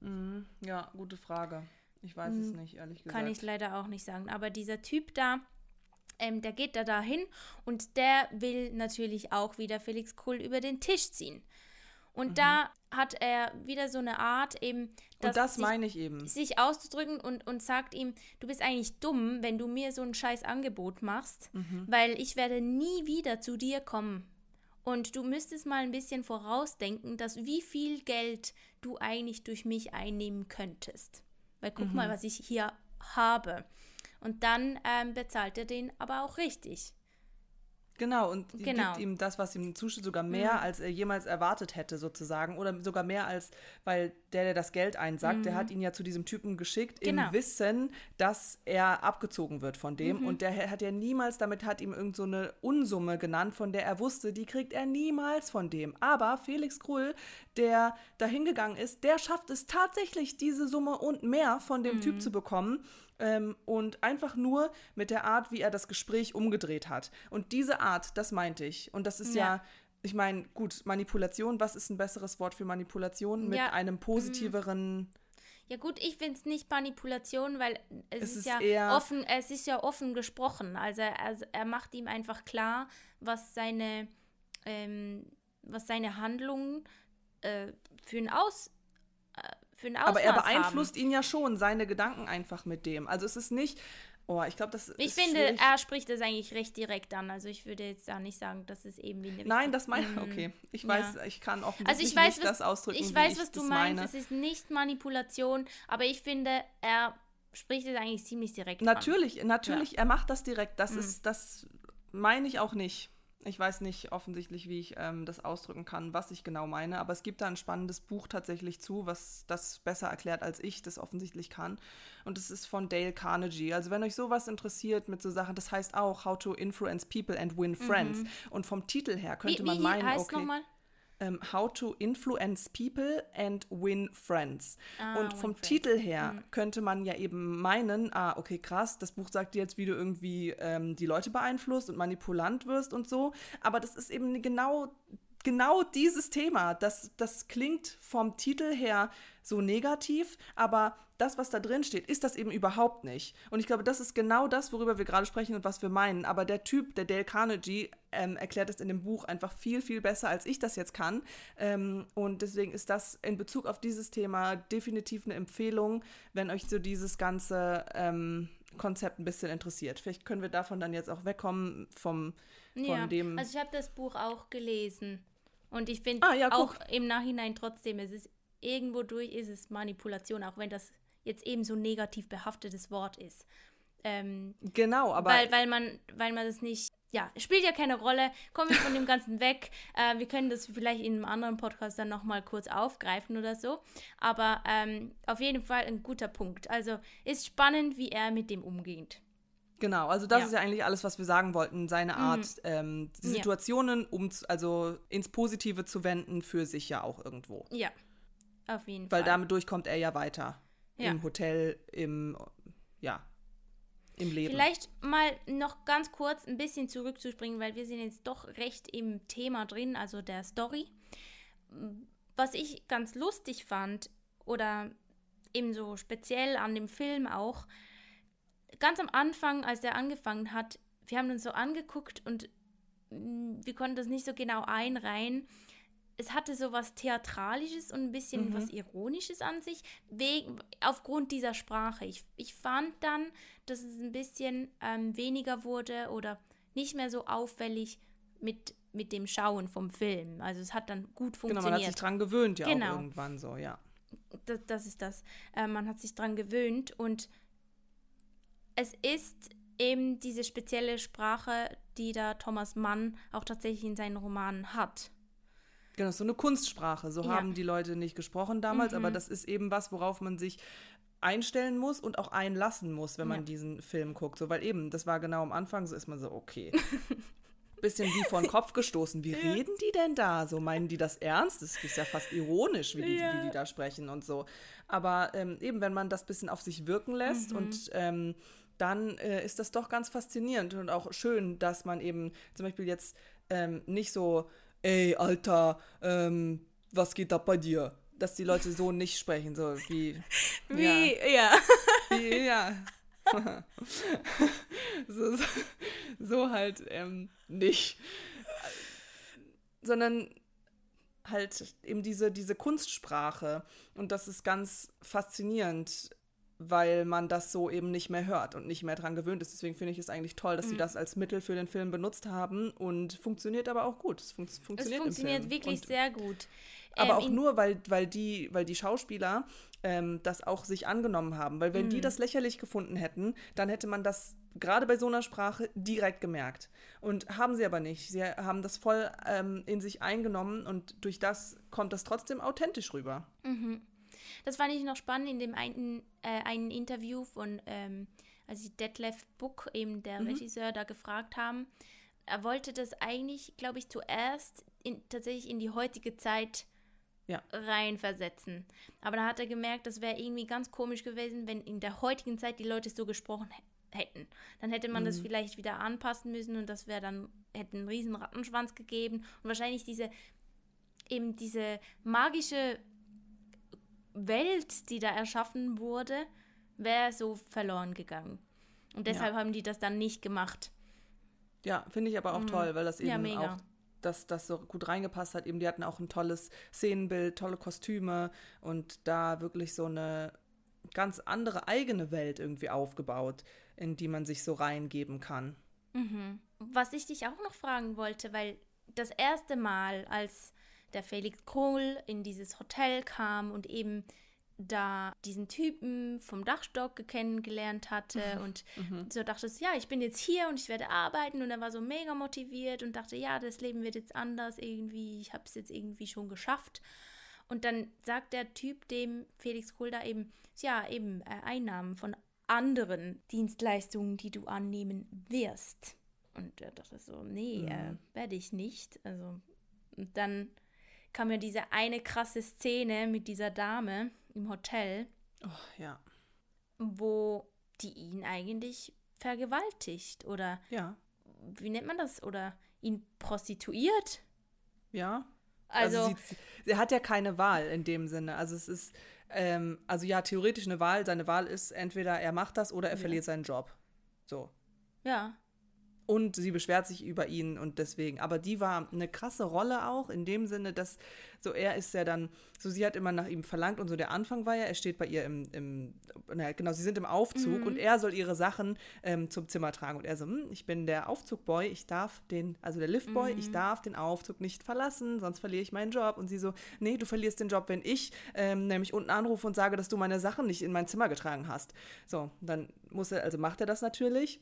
Mhm. Ja, gute Frage. Ich weiß es nicht, ehrlich gesagt. Kann ich leider auch nicht sagen. Aber dieser Typ da, ähm, der geht da dahin und der will natürlich auch wieder Felix Krull über den Tisch ziehen. Und da hat er wieder so eine Art eben, und das sich, meine ich eben. sich auszudrücken und, und sagt ihm, du bist eigentlich dumm, wenn du mir so ein scheiß Angebot machst, Mhm. weil ich werde nie wieder zu dir kommen. Und du müsstest mal ein bisschen vorausdenken, dass wie viel Geld du eigentlich durch mich einnehmen könntest. Weil guck Mhm. mal, was ich hier habe. Und dann ähm, bezahlt er den aber auch richtig. Genau, und die Genau. gibt ihm das, was ihm zusteht, sogar mehr, Mhm. als er jemals erwartet hätte, sozusagen. Oder sogar mehr als, weil der, der das Geld einsackt, der hat ihn ja zu diesem Typen geschickt, Mhm. Genau. im Wissen, dass er abgezogen wird von dem. Mhm. Und der hat ja niemals, damit hat ihm irgend so eine Unsumme genannt, von der er wusste, die kriegt er niemals von dem. Aber Felix Krull, der da hingegangen ist, der schafft es tatsächlich, diese Summe und mehr von dem Mhm. Typ zu bekommen. Ähm, und einfach nur mit der Art, wie er das Gespräch umgedreht hat. Und diese Art, das meinte ich. Und das ist ja, Ja. ich meine, gut, Manipulation, was ist ein besseres Wort für Manipulation? Mit Ja, mhm. einem positiveren. Ja gut, ich finde es nicht Manipulation, weil es, Es ist, ist ja offen, es ist ja offen gesprochen. Also er, also er macht ihm einfach klar, was seine, ähm, was seine Handlungen äh, für ein Aus, für ein Ausmaß Aber er beeinflusst haben. ihn ja schon, seine Gedanken einfach mit dem. Also es ist nicht. Oh, ich glaube, das Ich finde, schwierig. er spricht das eigentlich recht direkt an. Also ich würde jetzt da nicht sagen, dass es eben wie eine Nein, das meine Mm. Okay, ich Ja. weiß, ich kann offensichtlich Also ich weiß, nicht was, das ausdrücken, ich weiß, ich was du meinst. meine. Es ist nicht Manipulation, aber ich finde, er spricht es eigentlich ziemlich direkt an. Natürlich, natürlich, er macht das direkt. Das Mhm. ist, das meine ich auch nicht. Ich weiß nicht offensichtlich, wie ich ähm, das ausdrücken kann, was ich genau meine, aber es gibt da ein spannendes Buch tatsächlich zu, was das besser erklärt, als ich das offensichtlich kann. Und es ist von Dale Carnegie. Also wenn euch sowas interessiert mit so Sachen, das heißt auch How to Influence People and Win Friends. Und vom Titel her könnte Mhm. Wie, man wie meinen, heißt okay nochmal? Ähm, How to Influence People and Win Friends. Ah, und vom. Titel her könnte man ja eben meinen, ah, okay, krass, das Buch sagt dir jetzt, wie du irgendwie ähm, die Leute beeinflusst und manipulant wirst und so. Aber das ist eben genau, genau dieses Thema. Das, das klingt vom Titel her so negativ, aber das, was da drin steht, ist das eben überhaupt nicht. Und ich glaube, das ist genau das, worüber wir gerade sprechen und was wir meinen. Aber der Typ, der Dale Carnegie, ähm, erklärt es in dem Buch einfach viel, viel besser, als ich das jetzt kann. Ähm, und deswegen ist das in Bezug auf dieses Thema definitiv eine Empfehlung, wenn euch so dieses ganze ähm, Konzept ein bisschen interessiert. Vielleicht können wir davon dann jetzt auch wegkommen vom von ja, dem. also ich habe das Buch auch gelesen und ich finde Ah, ja, auch im Nachhinein trotzdem, es ist irgendwo durch ist es Manipulation, auch wenn das jetzt eben so ein negativ behaftetes Wort ist. Ähm, genau, aber weil, weil man, weil man das nicht, ja, spielt ja keine Rolle, kommen wir von dem Ganzen weg. Äh, wir können das vielleicht in einem anderen Podcast dann nochmal kurz aufgreifen oder so. Aber ähm, auf jeden Fall ein guter Punkt. Also ist spannend, wie er mit dem umgeht. Genau, also das Ja. ist ja eigentlich alles, was wir sagen wollten. Seine Art, ähm, die Ja. Situationen um, also ins Positive zu wenden, für sich ja auch irgendwo. Ja, auf jeden Weil Fall. damit durchkommt er ja weiter. Ja. Im Hotel, im, ja, im Leben. Vielleicht mal noch ganz kurz ein bisschen zurückzuspringen, weil wir sind jetzt doch recht im Thema drin, also der Story. Was ich ganz lustig fand oder eben so speziell an dem Film auch, ganz am Anfang, als er angefangen hat, wir haben uns so angeguckt und mm, wir konnten das nicht so genau einreihen. Es hatte so was Theatralisches und ein bisschen Mhm. was Ironisches an sich, wegen, aufgrund dieser Sprache. Ich, ich fand dann, dass es ein bisschen ähm, weniger wurde oder nicht mehr so auffällig mit, mit dem Schauen vom Film. Also es hat dann gut genau, man hat funktioniert. sich dran gewöhnt, ja Genau. irgendwann so, ja. das, das ist das. Äh, man hat sich dran gewöhnt und es ist eben diese spezielle Sprache, die da Thomas Mann auch tatsächlich in seinen Romanen hat. Genau, so eine Kunstsprache. So Ja. haben die Leute nicht gesprochen damals, aber Mhm. das ist eben was, worauf man sich einstellen muss und auch einlassen muss, wenn man Ja. diesen Film guckt. So, weil eben, das war genau am Anfang, so ist man so, okay. Bisschen wie vor den Kopf gestoßen. Wie reden die denn da? So meinen die das ernst? Das ist ja fast ironisch, wie die, Ja. wie die da sprechen und so. Aber ähm, eben, wenn man das bisschen auf sich wirken lässt Mhm. und ähm, dann äh, ist das doch ganz faszinierend und auch schön, dass man eben zum Beispiel jetzt ähm, nicht so, ey, Alter, ähm, was geht da bei dir? Dass die Leute so nicht sprechen, so wie. Wie, ja. Wie, ja. so, so, so halt ähm, nicht. Sondern halt eben diese, diese Kunstsprache. Und das ist ganz faszinierend, weil man das so eben nicht mehr hört und nicht mehr dran gewöhnt ist. Deswegen finde ich es eigentlich toll, dass Mhm. sie das als Mittel für den Film benutzt haben und funktioniert aber auch gut. Es fun Es funktioniert, funktioniert im Film. wirklich und, sehr gut. aber Ähm, auch nur, weil, weil, die, weil die Schauspieler ähm, das auch sich angenommen haben. Weil wenn Mhm. die das lächerlich gefunden hätten, dann hätte man das gerade bei so einer Sprache direkt gemerkt. Und haben sie aber nicht. Sie haben das voll ähm, in sich eingenommen und durch das kommt das trotzdem authentisch rüber. Das fand ich noch spannend in dem einen, äh, einen Interview von, ähm, als sie Detlef Book, eben der Regisseur, da gefragt haben. Er wollte das eigentlich, glaube ich, zuerst in, tatsächlich in die heutige Zeit Ja. reinversetzen. Aber da hat er gemerkt, das wäre irgendwie ganz komisch gewesen, wenn in der heutigen Zeit die Leute so gesprochen hä- hätten. Dann hätte man das vielleicht wieder anpassen müssen und das wäre dann, hätte einen riesen Rattenschwanz gegeben und wahrscheinlich diese, eben diese magische Welt, die da erschaffen wurde, wäre so verloren gegangen. Und deshalb haben die das dann nicht gemacht. Ja, finde ich aber auch toll, weil das eben Mhm. Ja, auch dass das so gut reingepasst hat. Eben, die hatten auch ein tolles Szenenbild, tolle Kostüme und da wirklich so eine ganz andere eigene Welt irgendwie aufgebaut, in die man sich so reingeben kann. Was ich dich auch noch fragen wollte, weil das erste Mal, als der Felix Kohl in dieses Hotel kam und eben da diesen Typen vom Dachstock kennengelernt hatte und so dachte ich, ja, ich bin jetzt hier und ich werde arbeiten und er war so mega motiviert und dachte, ja, das Leben wird jetzt anders irgendwie, ich habe es jetzt irgendwie schon geschafft. Und dann sagt der Typ dem Felix Kohl da eben, ja, eben äh, Einnahmen von anderen Dienstleistungen, die du annehmen wirst. Und er dachte so, nee, äh, werde ich nicht. Also, und dann kam ja diese eine krasse Szene mit dieser Dame im Hotel, Oh, ja. wo die ihn eigentlich vergewaltigt oder Ja. wie nennt man das? Oder ihn prostituiert. Ja. Also, sie, sie, sie hat ja keine Wahl in dem Sinne. Also es ist, ähm, also ja, theoretisch eine Wahl. Seine Wahl ist entweder er macht das oder er verliert seinen Job. So. ja. Und sie beschwert sich über ihn und deswegen. Aber die war eine krasse Rolle auch, in dem Sinne, dass so er ist ja dann, so sie hat immer nach ihm verlangt und so der Anfang war ja, er steht bei ihr im, im naja, genau, sie sind im Aufzug Mhm. und er soll ihre Sachen ähm, zum Zimmer tragen. Und er so, hm, ich bin der Aufzugboy, ich darf den, also der Liftboy, Mhm. ich darf den Aufzug nicht verlassen, sonst verliere ich meinen Job. Und sie so, nee, du verlierst den Job, wenn ich ähm, nämlich unten anrufe und sage, dass du meine Sachen nicht in mein Zimmer getragen hast. So, dann muss er, also macht er das natürlich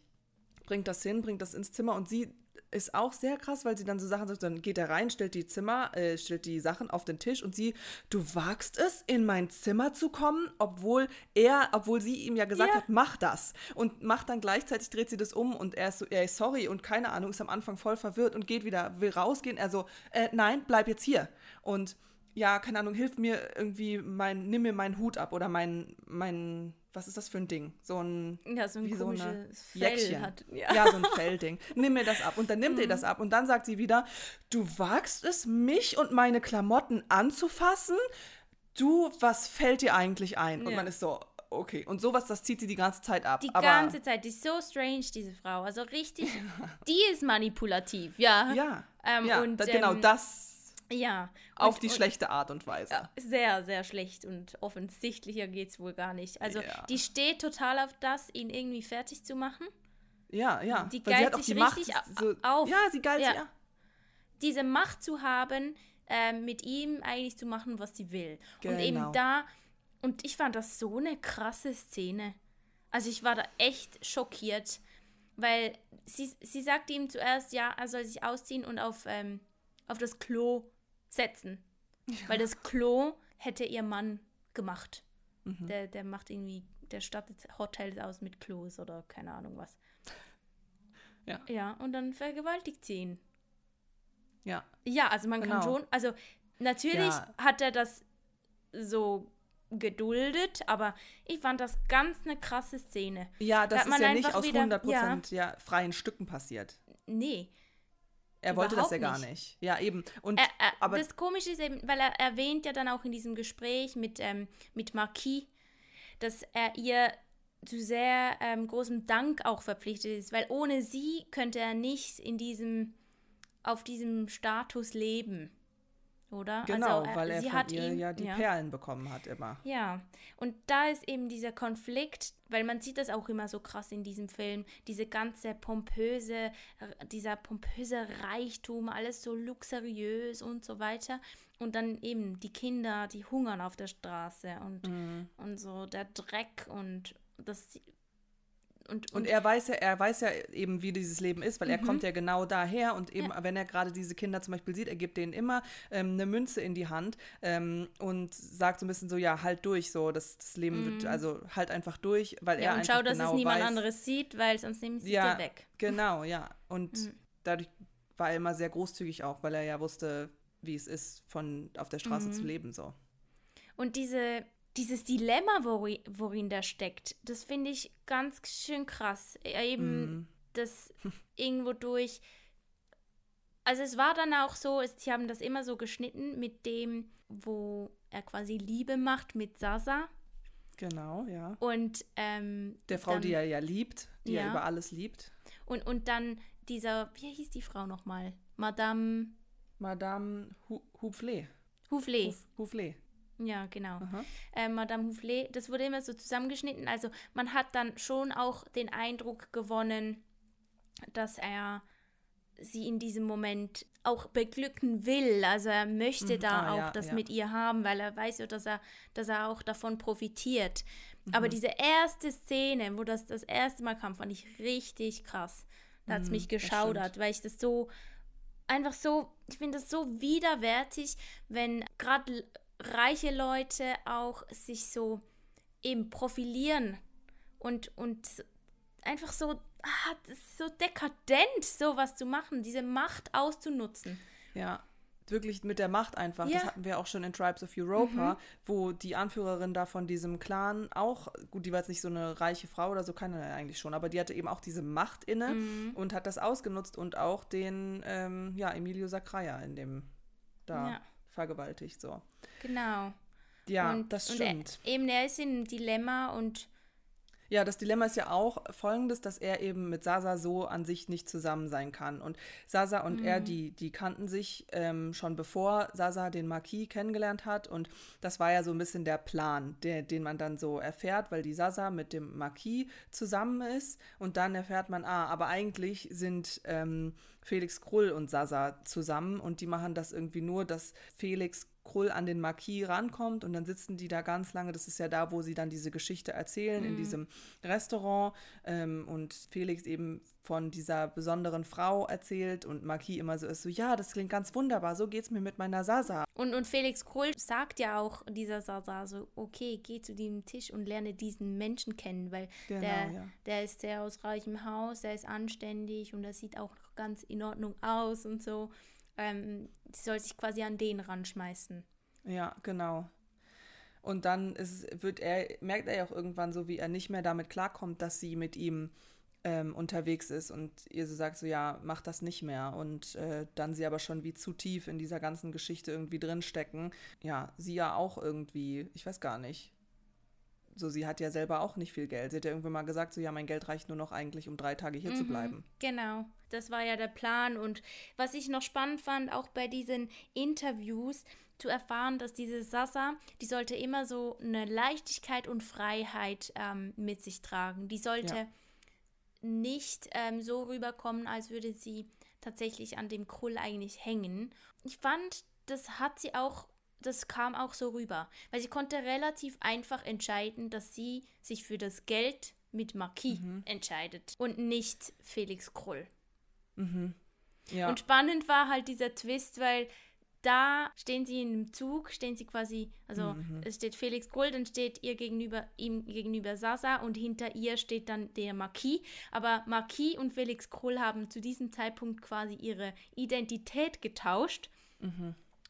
bringt das hin, bringt das ins Zimmer und sie ist auch sehr krass, weil sie dann so Sachen sagt, dann geht er rein, stellt die Zimmer, äh, stellt die Sachen auf den Tisch und sie, du wagst es, in mein Zimmer zu kommen, obwohl er, obwohl sie ihm ja gesagt Ja. hat, mach das. Und macht dann gleichzeitig, dreht sie das um und er ist so, er ist sorry und keine Ahnung, ist am Anfang voll verwirrt und geht wieder, will rausgehen. Er so, äh, nein, bleib jetzt hier. Und ja, keine Ahnung, hilf mir irgendwie mein, nimm mir meinen Hut ab oder mein, mein, was ist das für ein Ding? So ein Ja, so ein wie so eine Fell Jäckchen. hat. Ja. Ja. so ein Fellding. Nimm mir das ab. Und dann nimmt er das ab. Und dann sagt sie wieder, du wagst es, mich und meine Klamotten anzufassen? Du, was fällt dir eigentlich ein? Und Ja. man ist so, okay. Und sowas, das zieht sie die ganze Zeit ab. Die Aber, ganze Zeit, die ist so strange, diese Frau. Also richtig, die ist manipulativ, ja. Ja, Ähm, ja und, genau ähm, das Ja. auf Und- die und- schlechte Art und Weise. Ja, sehr, sehr schlecht und offensichtlicher geht es wohl gar nicht. Also Ja. die steht total auf das, ihn irgendwie fertig zu machen. Ja, ja. Die Weil sie hat geilt sich die Macht. richtig So, auf. Ja, sie geilt Ja. ja. Diese Macht zu haben, ähm, mit ihm eigentlich zu machen, was sie will. Und eben Genau. da, und ich fand das so eine krasse Szene. Also ich war da echt schockiert, weil sie, sie sagte ihm zuerst, ja, er soll sich ausziehen und auf, ähm, auf das Klo setzen. Weil das Klo hätte ihr Mann gemacht. Mhm. Der, der macht irgendwie, der stattet Hotels aus mit Klos oder keine Ahnung was. Ja. Ja, und dann vergewaltigt sie ihn. Ja. Ja, also man kann Genau. schon, also natürlich Ja. hat er das so geduldet, aber ich fand das ganz eine krasse Szene. Ja, das hat ist man ja nicht aus wieder- 100% ja. freien Stücken passiert. Nee. Er wollte das ja gar nicht. nicht. Ja, eben. Und, Er, er, aber das Komische ist eben, weil er erwähnt ja dann auch in diesem Gespräch mit, ähm, mit Marquis, dass er ihr zu sehr ähm, großem Dank auch verpflichtet ist, weil ohne sie könnte er nicht in diesem, auf diesem Status leben. Oder? Genau, also, weil er sie von ihr ihm, ja die Perlen bekommen hat immer. Ja, und da ist eben dieser Konflikt, weil man sieht das auch immer so krass in diesem Film, diese ganze pompöse, dieser pompöse Reichtum, alles so luxuriös und so weiter. Und dann eben die Kinder, die hungern auf der Straße und, Mhm. und so der Dreck und das. Und, Und er weiß ja, er weiß ja eben, wie dieses Leben ist, weil er Mhm. kommt ja genau daher und eben, wenn er gerade diese Kinder zum Beispiel sieht, er gibt denen immer ähm, eine Münze in die Hand ähm, und sagt so ein bisschen so, ja, halt durch, so, das, das Leben wird, also halt einfach durch, weil Mhm. ja, er und einfach schau, dass genau es niemand weiß, anderes sieht, weil sonst nehmen sie Ja. dir weg. Genau, ja. Und Mhm. dadurch war er immer sehr großzügig auch, weil er ja wusste, wie es ist, von auf der Straße Mhm. zu leben, so. Und diese, dieses Dilemma, wori- worin der steckt, das finde ich ganz schön krass. Eben Mhm. das irgendwo durch. Also es war dann auch so, es, sie haben das immer so geschnitten mit dem, wo er quasi Liebe macht mit Sasa. Genau, ja. Und ähm, Der Frau, dann, die er ja liebt, die Ja. er über alles liebt. und, und dann dieser, wie hieß die Frau nochmal? Madame Madame Hu Hufle. Hufle. Huf Hufle. Ja, genau. Äh, Madame Houfflet, das wurde immer so zusammengeschnitten. Also man hat dann schon auch den Eindruck gewonnen, dass er sie in diesem Moment auch beglücken will. Also er möchte Mhm. da Ah, auch ja, das ja. mit ihr haben, weil er weiß ja, dass er, dass er auch davon profitiert. Mhm. Aber diese erste Szene, wo das das erste Mal kam, fand ich richtig krass. Da hat es Mhm, mich geschaudert, weil ich das so einfach so, ich finde das so widerwärtig, wenn gerade reiche Leute auch sich so eben profilieren und, und einfach so, ah, so dekadent, sowas zu machen, diese Macht auszunutzen. Ja, wirklich mit der Macht einfach. Ja. Das hatten wir auch schon in Tribes of Europa, wo die Anführerin da von diesem Clan auch, gut, die war jetzt nicht so eine reiche Frau oder so, keine eigentlich schon, aber die hatte eben auch diese Macht inne und hat das ausgenutzt und auch den, ähm, ja, Emilio Sacraia in dem da Ja. Vergewaltigt, so. Genau. Ja, und, das und stimmt. Er, eben, er ist in einem Dilemma und Ja, das Dilemma ist ja auch folgendes, dass er eben mit Sasa so an sich nicht zusammen sein kann. Und Sasa und er, die, die kannten sich ähm, schon bevor Sasa den Marquis kennengelernt hat. Und das war ja so ein bisschen der Plan, der, den man dann so erfährt, weil die Sasa mit dem Marquis zusammen ist. Und dann erfährt man, ah, aber eigentlich sind ähm, Felix Krull und Sasa zusammen und die machen das irgendwie nur, dass Felix Krull an den Marquis rankommt und dann sitzen die da ganz lange. Das ist ja da, wo sie dann diese Geschichte erzählen, Mhm. in diesem Restaurant. Ähm, und Felix eben von dieser besonderen Frau erzählt und Marquis immer so ist so, ja, das klingt ganz wunderbar, so geht's mir mit meiner Sasa. Und, und Felix Krull sagt ja auch dieser Sasa so, okay, geh zu diesem Tisch und lerne diesen Menschen kennen, weil Genau, der, ja. der ist sehr aus reichem Haus, der ist anständig und der sieht auch ganz in Ordnung aus und so. Ähm, sie soll sich quasi an den ranschmeißen. Ja, genau. Und dann ist, wird er, merkt er ja auch irgendwann so, wie er nicht mehr damit klarkommt, dass sie mit ihm ähm, unterwegs ist und ihr so sagt so, ja, mach das nicht mehr. Und äh, dann sie aber schon wie zu tief in dieser ganzen Geschichte irgendwie drinstecken. Ja, sie ja auch irgendwie, ich weiß gar nicht. So, sie hat ja selber auch nicht viel Geld. Sie hat ja irgendwann mal gesagt, so, ja, mein Geld reicht nur noch eigentlich, um drei Tage hier zu bleiben. Genau, das war ja der Plan. Und was ich noch spannend fand, auch bei diesen Interviews, zu erfahren, dass diese Sasa, die sollte immer so eine Leichtigkeit und Freiheit ähm, mit sich tragen. Die sollte Ja. nicht ähm, so rüberkommen, als würde sie tatsächlich an dem Krull eigentlich hängen. Ich fand, das hat sie auch, das kam auch so rüber, weil sie konnte relativ einfach entscheiden, dass sie sich für das Geld mit Marquis entscheidet und nicht Felix Krull. Ja, Und spannend war halt dieser Twist, weil da stehen sie in einem Zug, stehen sie quasi, also es steht Felix Krull, dann steht ihr gegenüber, ihm gegenüber Sasa und hinter ihr steht dann der Marquis. Aber Marquis und Felix Krull haben zu diesem Zeitpunkt quasi ihre Identität getauscht.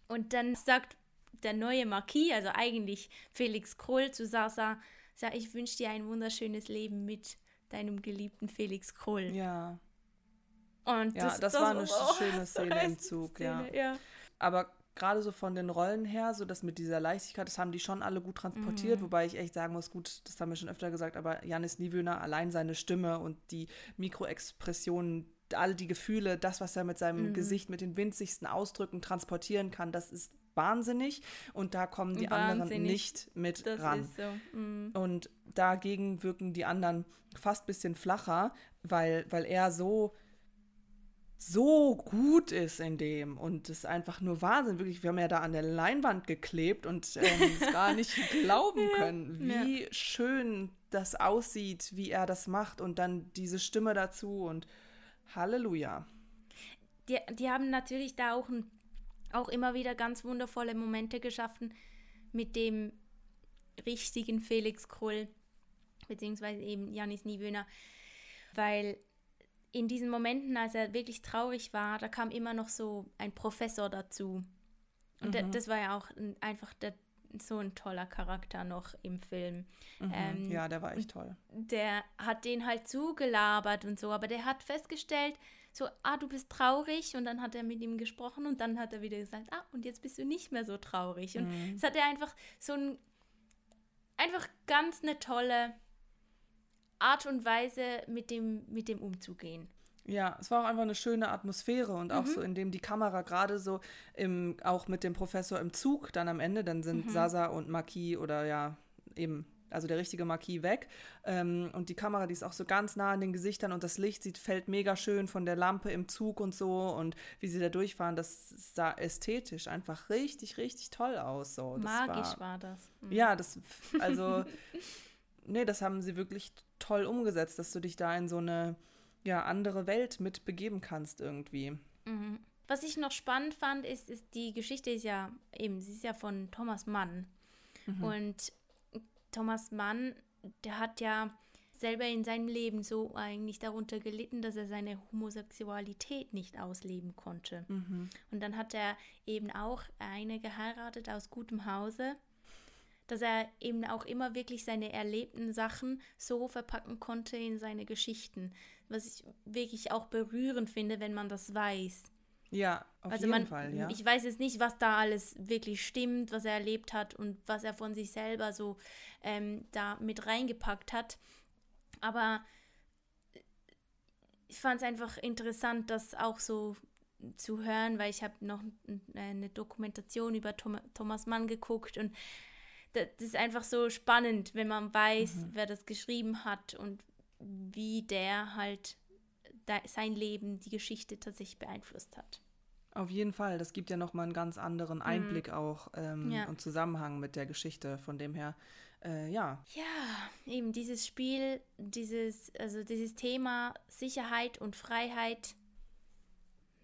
Und dann sagt der neue Marquis, also eigentlich Felix Krull zu Sasa, sag, ich wünsche dir ein wunderschönes Leben mit deinem geliebten Felix Krull. ja. Und Ja, das war eine schöne so Szene im Zug, Szene, ja. ja. Aber gerade so von den Rollen her, so das mit dieser Leichtigkeit, das haben die schon alle gut transportiert, wobei ich echt sagen muss, gut, das haben wir schon öfter gesagt, aber Janis Niewöhner, allein seine Stimme und die Mikroexpressionen, all die Gefühle, das, was er mit seinem Gesicht, mit den winzigsten Ausdrücken transportieren kann, das ist wahnsinnig und da kommen die anderen Wahnsinnig. nicht mit Das ran. so. mm. Und dagegen wirken die anderen fast ein bisschen flacher, weil, weil er so, so gut ist in dem und es einfach nur Wahnsinn. Wirklich, wir haben ja da an der Leinwand geklebt und ähm, es gar nicht glauben können, wie schön das aussieht, wie er das macht und dann diese Stimme dazu und Halleluja. Die, die haben natürlich da auch, ein, auch immer wieder ganz wundervolle Momente geschaffen mit dem richtigen Felix Krull, beziehungsweise eben Janis Niewöhner, weil in diesen Momenten, als er wirklich traurig war, da kam immer noch so ein Professor dazu. Und da, das war ja auch ein, einfach der, so ein toller Charakter noch im Film. Ähm, ja, der war echt toll. der hat den halt zugelabert und so, aber der hat festgestellt, so, ah, du bist traurig und dann hat er mit ihm gesprochen und dann hat er wieder gesagt, ah, und jetzt bist du nicht mehr so traurig. Und es hat er einfach so ein, einfach ganz eine tolle Art und Weise mit dem, mit dem umzugehen. Ja, es war auch einfach eine schöne Atmosphäre und Mhm. auch so, indem die Kamera gerade so im, auch mit dem Professor im Zug dann am Ende, dann Mhm. sind Sasa und Marquis oder ja, eben, also der richtige Marquis weg. Ähm, und die Kamera, die ist auch so ganz nah an den Gesichtern und das Licht sieht, fällt mega schön von der Lampe im Zug und so und wie sie da durchfahren, das sah ästhetisch einfach richtig, richtig toll aus. So. Das Magisch war, war, das. Mhm. ja, das, also, nee, das haben sie wirklich toll umgesetzt, dass du dich da in so eine, ja, andere Welt mit begeben kannst irgendwie. Was ich noch spannend fand, ist, ist die Geschichte ist ja eben, sie ist ja von Thomas Mann. Und Thomas Mann, der hat ja selber in seinem Leben so eigentlich darunter gelitten, dass er seine Homosexualität nicht ausleben konnte. Und dann hat er eben auch eine geheiratet aus gutem Hause, dass er eben auch immer wirklich seine erlebten Sachen so verpacken konnte in seine Geschichten, was ich wirklich auch berührend finde, wenn man das weiß. Ja, auf Also jeden man, Fall, ja. ich weiß jetzt nicht, was da alles wirklich stimmt, was er erlebt hat und was er von sich selber so ähm, da mit reingepackt hat. Aber ich fand es einfach interessant, das auch so zu hören, weil ich habe noch eine Dokumentation über Thomas Mann geguckt und das ist einfach so spannend, wenn man weiß, mhm. wer das geschrieben hat und wie der halt sein Leben, die Geschichte tatsächlich beeinflusst hat. Auf jeden Fall, das gibt ja nochmal einen ganz anderen mhm. Einblick mhm. auch ähm, ja. und Zusammenhang mit der Geschichte. Von dem her, äh, ja. Ja, eben dieses Spiel, dieses, also dieses Thema Sicherheit und Freiheit.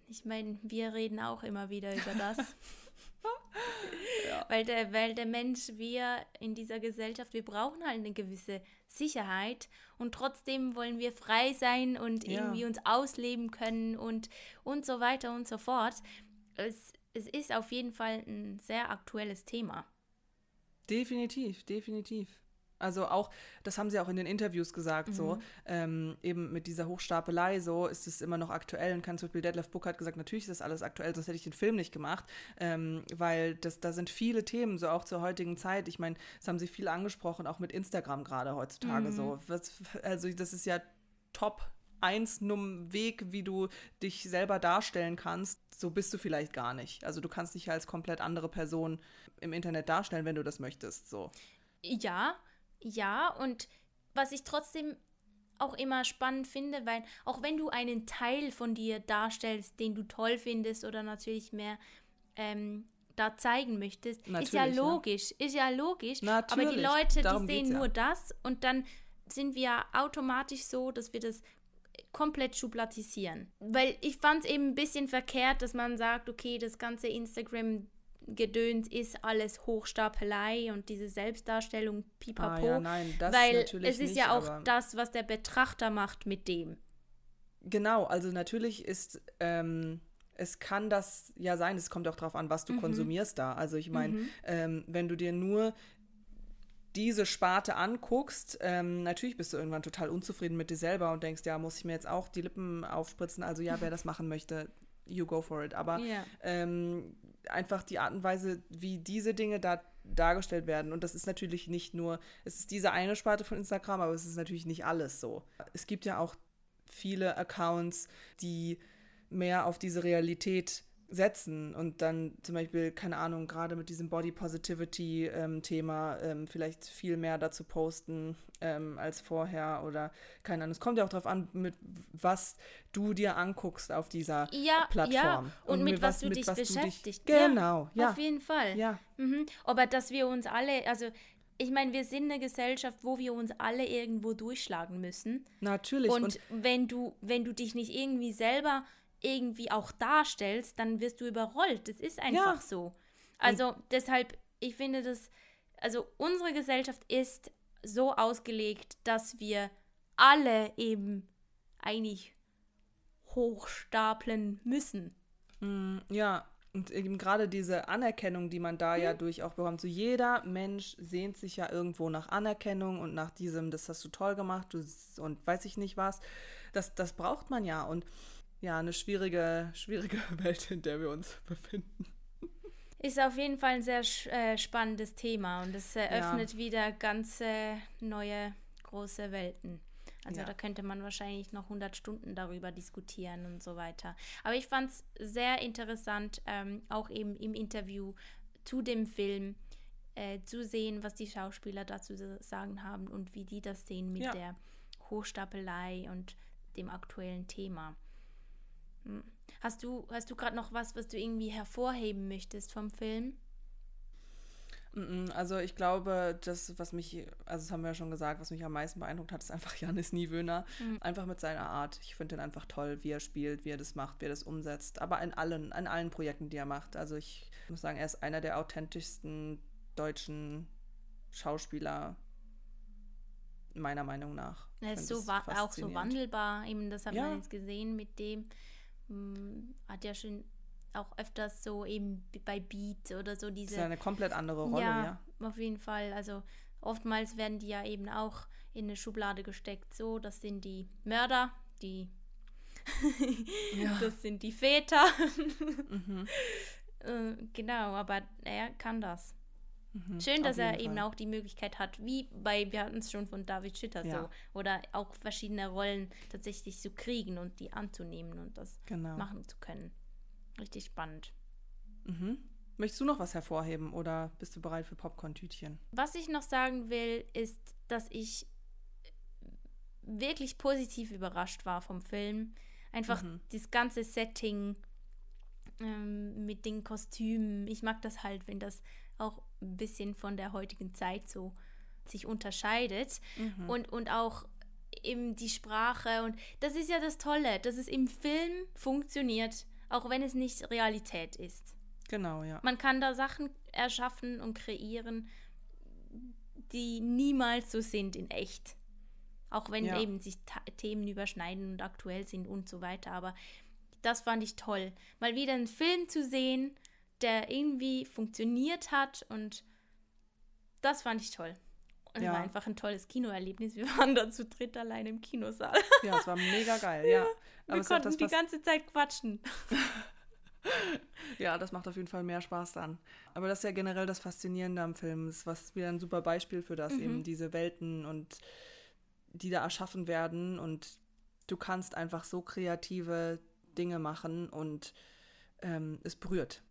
Ich meine, wir reden auch immer wieder über das. ja. weil, der, weil der Mensch, wir in dieser Gesellschaft, wir brauchen halt eine gewisse Sicherheit und trotzdem wollen wir frei sein und ja. irgendwie uns ausleben können und, und so weiter und so fort. Es, es ist auf jeden Fall ein sehr aktuelles Thema. Definitiv, definitiv. Also auch, das haben sie auch in den Interviews gesagt, mhm. so, ähm, eben mit dieser Hochstapelei, so ist es immer noch aktuell und kann zum Beispiel Detlef Book hat gesagt, natürlich ist das alles aktuell, sonst hätte ich den Film nicht gemacht, ähm, weil das, da sind viele Themen, so auch zur heutigen Zeit. Ich meine, das haben sie viel angesprochen, auch mit Instagram gerade heutzutage mhm. so. Was, also das ist ja top eins num Weg, wie du dich selber darstellen kannst, so bist du vielleicht gar nicht. Also du kannst dich als komplett andere Person im Internet darstellen, wenn du das möchtest. So. Ja, ja, und was ich trotzdem auch immer spannend finde, weil auch wenn du einen Teil von dir darstellst, den du toll findest oder natürlich mehr ähm, da zeigen möchtest, natürlich, ist ja logisch, ja. ist ja logisch. Natürlich, aber die Leute, die sehen ja. nur das und dann sind wir automatisch so, dass wir das komplett schublatisieren. Weil ich fand es eben ein bisschen verkehrt, dass man sagt, okay, das ganze Instagram Gedöns ist alles Hochstapelei und diese Selbstdarstellung pipapo. Ah, ja, nein, das weil natürlich es ist nicht, ja auch das, was der Betrachter macht mit dem. Genau, also natürlich ist, ähm, es kann das ja sein, es kommt auch darauf an, was du mhm. konsumierst da. Also ich meine, mhm. ähm, wenn du dir nur diese Sparte anguckst, ähm, natürlich bist du irgendwann total unzufrieden mit dir selber und denkst, ja, muss ich mir jetzt auch die Lippen aufspritzen? Also ja, wer das machen möchte, you go for it. Aber yeah. ähm, einfach die Art und Weise, wie diese Dinge da dargestellt werden. Und das ist natürlich nicht nur, es ist diese eine Sparte von Instagram, aber es ist natürlich nicht alles so. Es gibt ja auch viele Accounts, die mehr auf diese Realität setzen und dann zum Beispiel, keine Ahnung, gerade mit diesem Body Positivity-Thema ähm, ähm, vielleicht viel mehr dazu posten ähm, als vorher oder keine Ahnung. Es kommt ja auch darauf an, mit was du dir anguckst auf dieser ja, Plattform. Ja, und, und mit, mit was, du mit dich was beschäftigst. Du dich, genau, ja, ja. Auf jeden Fall. Ja. Mhm. Aber dass wir uns alle, also ich meine, wir sind eine Gesellschaft, wo wir uns alle irgendwo durchschlagen müssen. Natürlich. Und, und wenn du, wenn du dich nicht irgendwie selber irgendwie auch darstellst, dann wirst du überrollt. Das ist einfach ja. so. Also Und deshalb, ich finde das, also unsere Gesellschaft ist so ausgelegt, dass wir alle eben eigentlich hochstapeln müssen. Mm, ja, und eben gerade diese Anerkennung, die man da mhm. ja durch auch bekommt. So jeder Mensch sehnt sich ja irgendwo nach Anerkennung und nach diesem, das hast du toll gemacht du, und weiß ich nicht was. Das, das braucht man ja. Und ja, eine schwierige, schwierige Welt, in der wir uns befinden. Ist auf jeden Fall ein sehr äh, spannendes Thema und es eröffnet ja. wieder ganz neue große Welten. Also ja. da könnte man wahrscheinlich noch 100 Stunden darüber diskutieren und so weiter. Aber ich fand es sehr interessant, ähm, auch eben im Interview zu dem Film äh, zu sehen, was die Schauspieler dazu sagen haben und wie die das sehen mit ja. der Hochstapelei und dem aktuellen Thema. Hm. Hast du, hast du gerade noch was, was du irgendwie hervorheben möchtest vom Film? Also ich glaube, das, was mich, also das haben wir ja schon gesagt, was mich am meisten beeindruckt hat, ist einfach Janis Niewöhner. Mhm. Einfach mit seiner Art. Ich finde ihn einfach toll, wie er spielt, wie er das macht, wie er das umsetzt. Aber in allen, in allen Projekten, die er macht. Also ich muss sagen, er ist einer der authentischsten deutschen Schauspieler, meiner Meinung nach. Er ist so auch so wandelbar, eben das hat ja. man jetzt gesehen mit dem hm, hat ja schon auch öfters so eben bei Beat oder so diese. Das ist ja eine komplett andere Rolle, ja, ja. Auf jeden Fall. Also oftmals werden die ja eben auch in eine Schublade gesteckt. So, das sind die Mörder, die. ja. Das sind die Väter. mhm. äh, genau, aber er kann das. Schön, dass Mhm. er jeden eben Fall. auch die Möglichkeit hat, wie bei, wir hatten es schon von David Schütter Ja. so, oder auch verschiedene Rollen tatsächlich zu kriegen und die anzunehmen und das Genau. machen zu können. Richtig spannend. Mhm. Möchtest du noch was hervorheben oder bist du bereit für Popcorn-Tütchen? Was ich noch sagen will, ist, dass ich wirklich positiv überrascht war vom Film. Einfach das ganze Setting ähm, mit den Kostümen. Ich mag das halt, wenn das auch ein bisschen von der heutigen Zeit so sich unterscheidet. Und, und auch eben die Sprache. Und das ist ja das Tolle, dass es im Film funktioniert, auch wenn es nicht Realität ist. Genau, ja. Man kann da Sachen erschaffen und kreieren, die niemals so sind in echt. Auch wenn Ja. eben sich Themen überschneiden und aktuell sind und so weiter. Aber das fand ich toll. Mal wieder einen Film zu sehen, der irgendwie funktioniert hat und das fand ich toll. Und es Ja. war einfach ein tolles Kinoerlebnis. Wir waren da zu dritt allein im Kinosaal. Ja, es war mega geil, ja. Aber Wir konnten das, die ganze Zeit quatschen. ja, das macht auf jeden Fall mehr Spaß dann. Aber das ist ja generell das Faszinierende am Film. Es ist was wieder ein super Beispiel für das, eben diese Welten und die da erschaffen werden und du kannst einfach so kreative Dinge machen und ähm, es berührt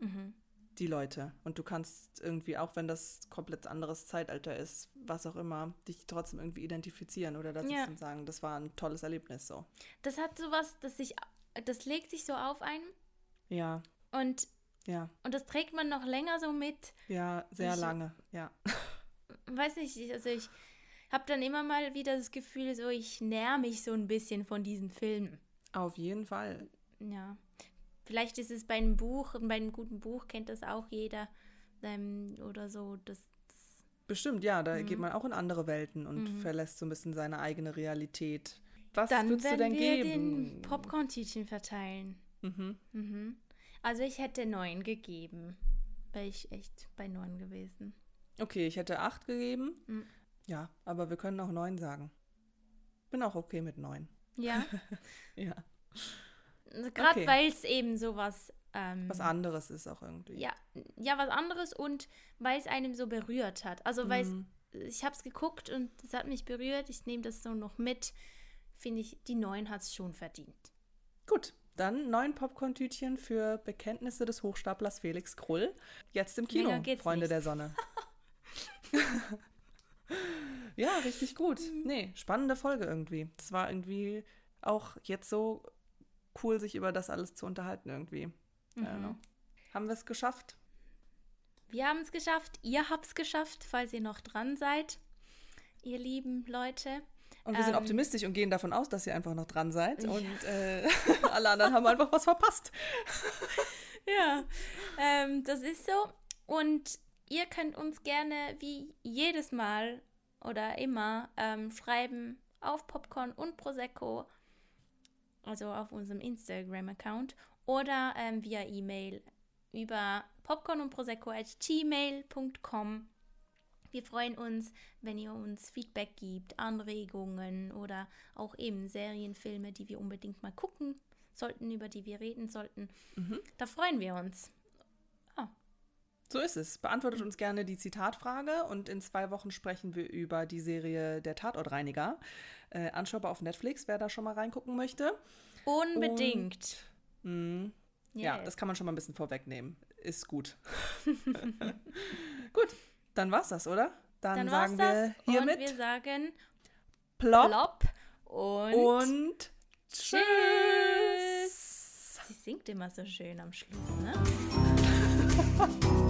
Mhm. die Leute. Und du kannst irgendwie, auch wenn das komplett anderes Zeitalter ist, was auch immer, dich trotzdem irgendwie identifizieren oder dazu Ja. sagen, das war ein tolles Erlebnis so. Das hat sowas, das sich, das legt sich so auf einen Ja, und ja, Und das trägt man noch länger so mit. ja, sehr Ich- lange, ja. Weiß nicht, ich- also ich habe dann immer mal wieder das Gefühl, so ich näher mich so ein bisschen von diesen Filmen. Auf jeden Fall. Ja. Vielleicht ist es bei einem Buch, bei einem guten Buch kennt das auch jeder ähm, oder so. Das, das, Bestimmt, ja, da Mhm. geht man auch in andere Welten und verlässt so ein bisschen seine eigene Realität. Was dann würdest du denn wir geben? den Popcorn-Tütchen verteilen. Mhm. Mhm. Also ich hätte neun gegeben. Wäre ich echt bei neun gewesen. Okay, ich hätte acht gegeben. Mhm. Ja, aber wir können auch neun sagen. Bin auch okay mit neun. Ja. Ja. Gerade Okay. weil es eben sowas. Ähm, Was anderes ist auch irgendwie. ja, ja, was anderes und weil es einem so berührt hat. Also, weil Mhm. ich habe es geguckt und es hat mich berührt. Ich nehme das so noch mit. Finde ich, die neun hat es schon verdient. Gut, dann neun Popcorn-Tütchen für Bekenntnisse des Hochstaplers Felix Krull. Jetzt im Kino, Freunde nicht. der Sonne. ja, richtig gut. Mhm. Nee, spannende Folge irgendwie. Es war irgendwie auch jetzt so cool, sich über das alles zu unterhalten irgendwie. Mhm. Haben wir es geschafft? Wir haben es geschafft. Ihr habt es geschafft, falls ihr noch dran seid. Ihr lieben Leute. Und wir sind Ähm, optimistisch und gehen davon aus, dass ihr einfach noch dran seid. Und äh, alle anderen haben einfach was verpasst. Ja, ähm, das ist so. Und ihr könnt uns gerne wie jedes Mal oder immer ähm, schreiben auf Popcorn und Prosecco, also auf unserem Instagram-Account oder ähm, via E-Mail über popcorn und prosecco at gmail.com. Wir freuen uns, wenn ihr uns Feedback gibt, Anregungen oder auch eben Serienfilme, die wir unbedingt mal gucken sollten, über die wir reden sollten. Da freuen wir uns. So ist es. Beantwortet uns gerne die Zitatfrage und in zwei Wochen sprechen wir über die Serie Der Tatortreiniger. Äh, anschaubar auf Netflix, wer da schon mal reingucken möchte. Unbedingt. Mm, Ja, Yes. das kann man schon mal ein bisschen vorwegnehmen. Ist gut. gut, dann war's das, oder? Dann, Dann sagen das wir und hiermit wir sagen plopp, Plop und, und Tschüss. tschüss. Sie singt immer so schön am Schluss, ne?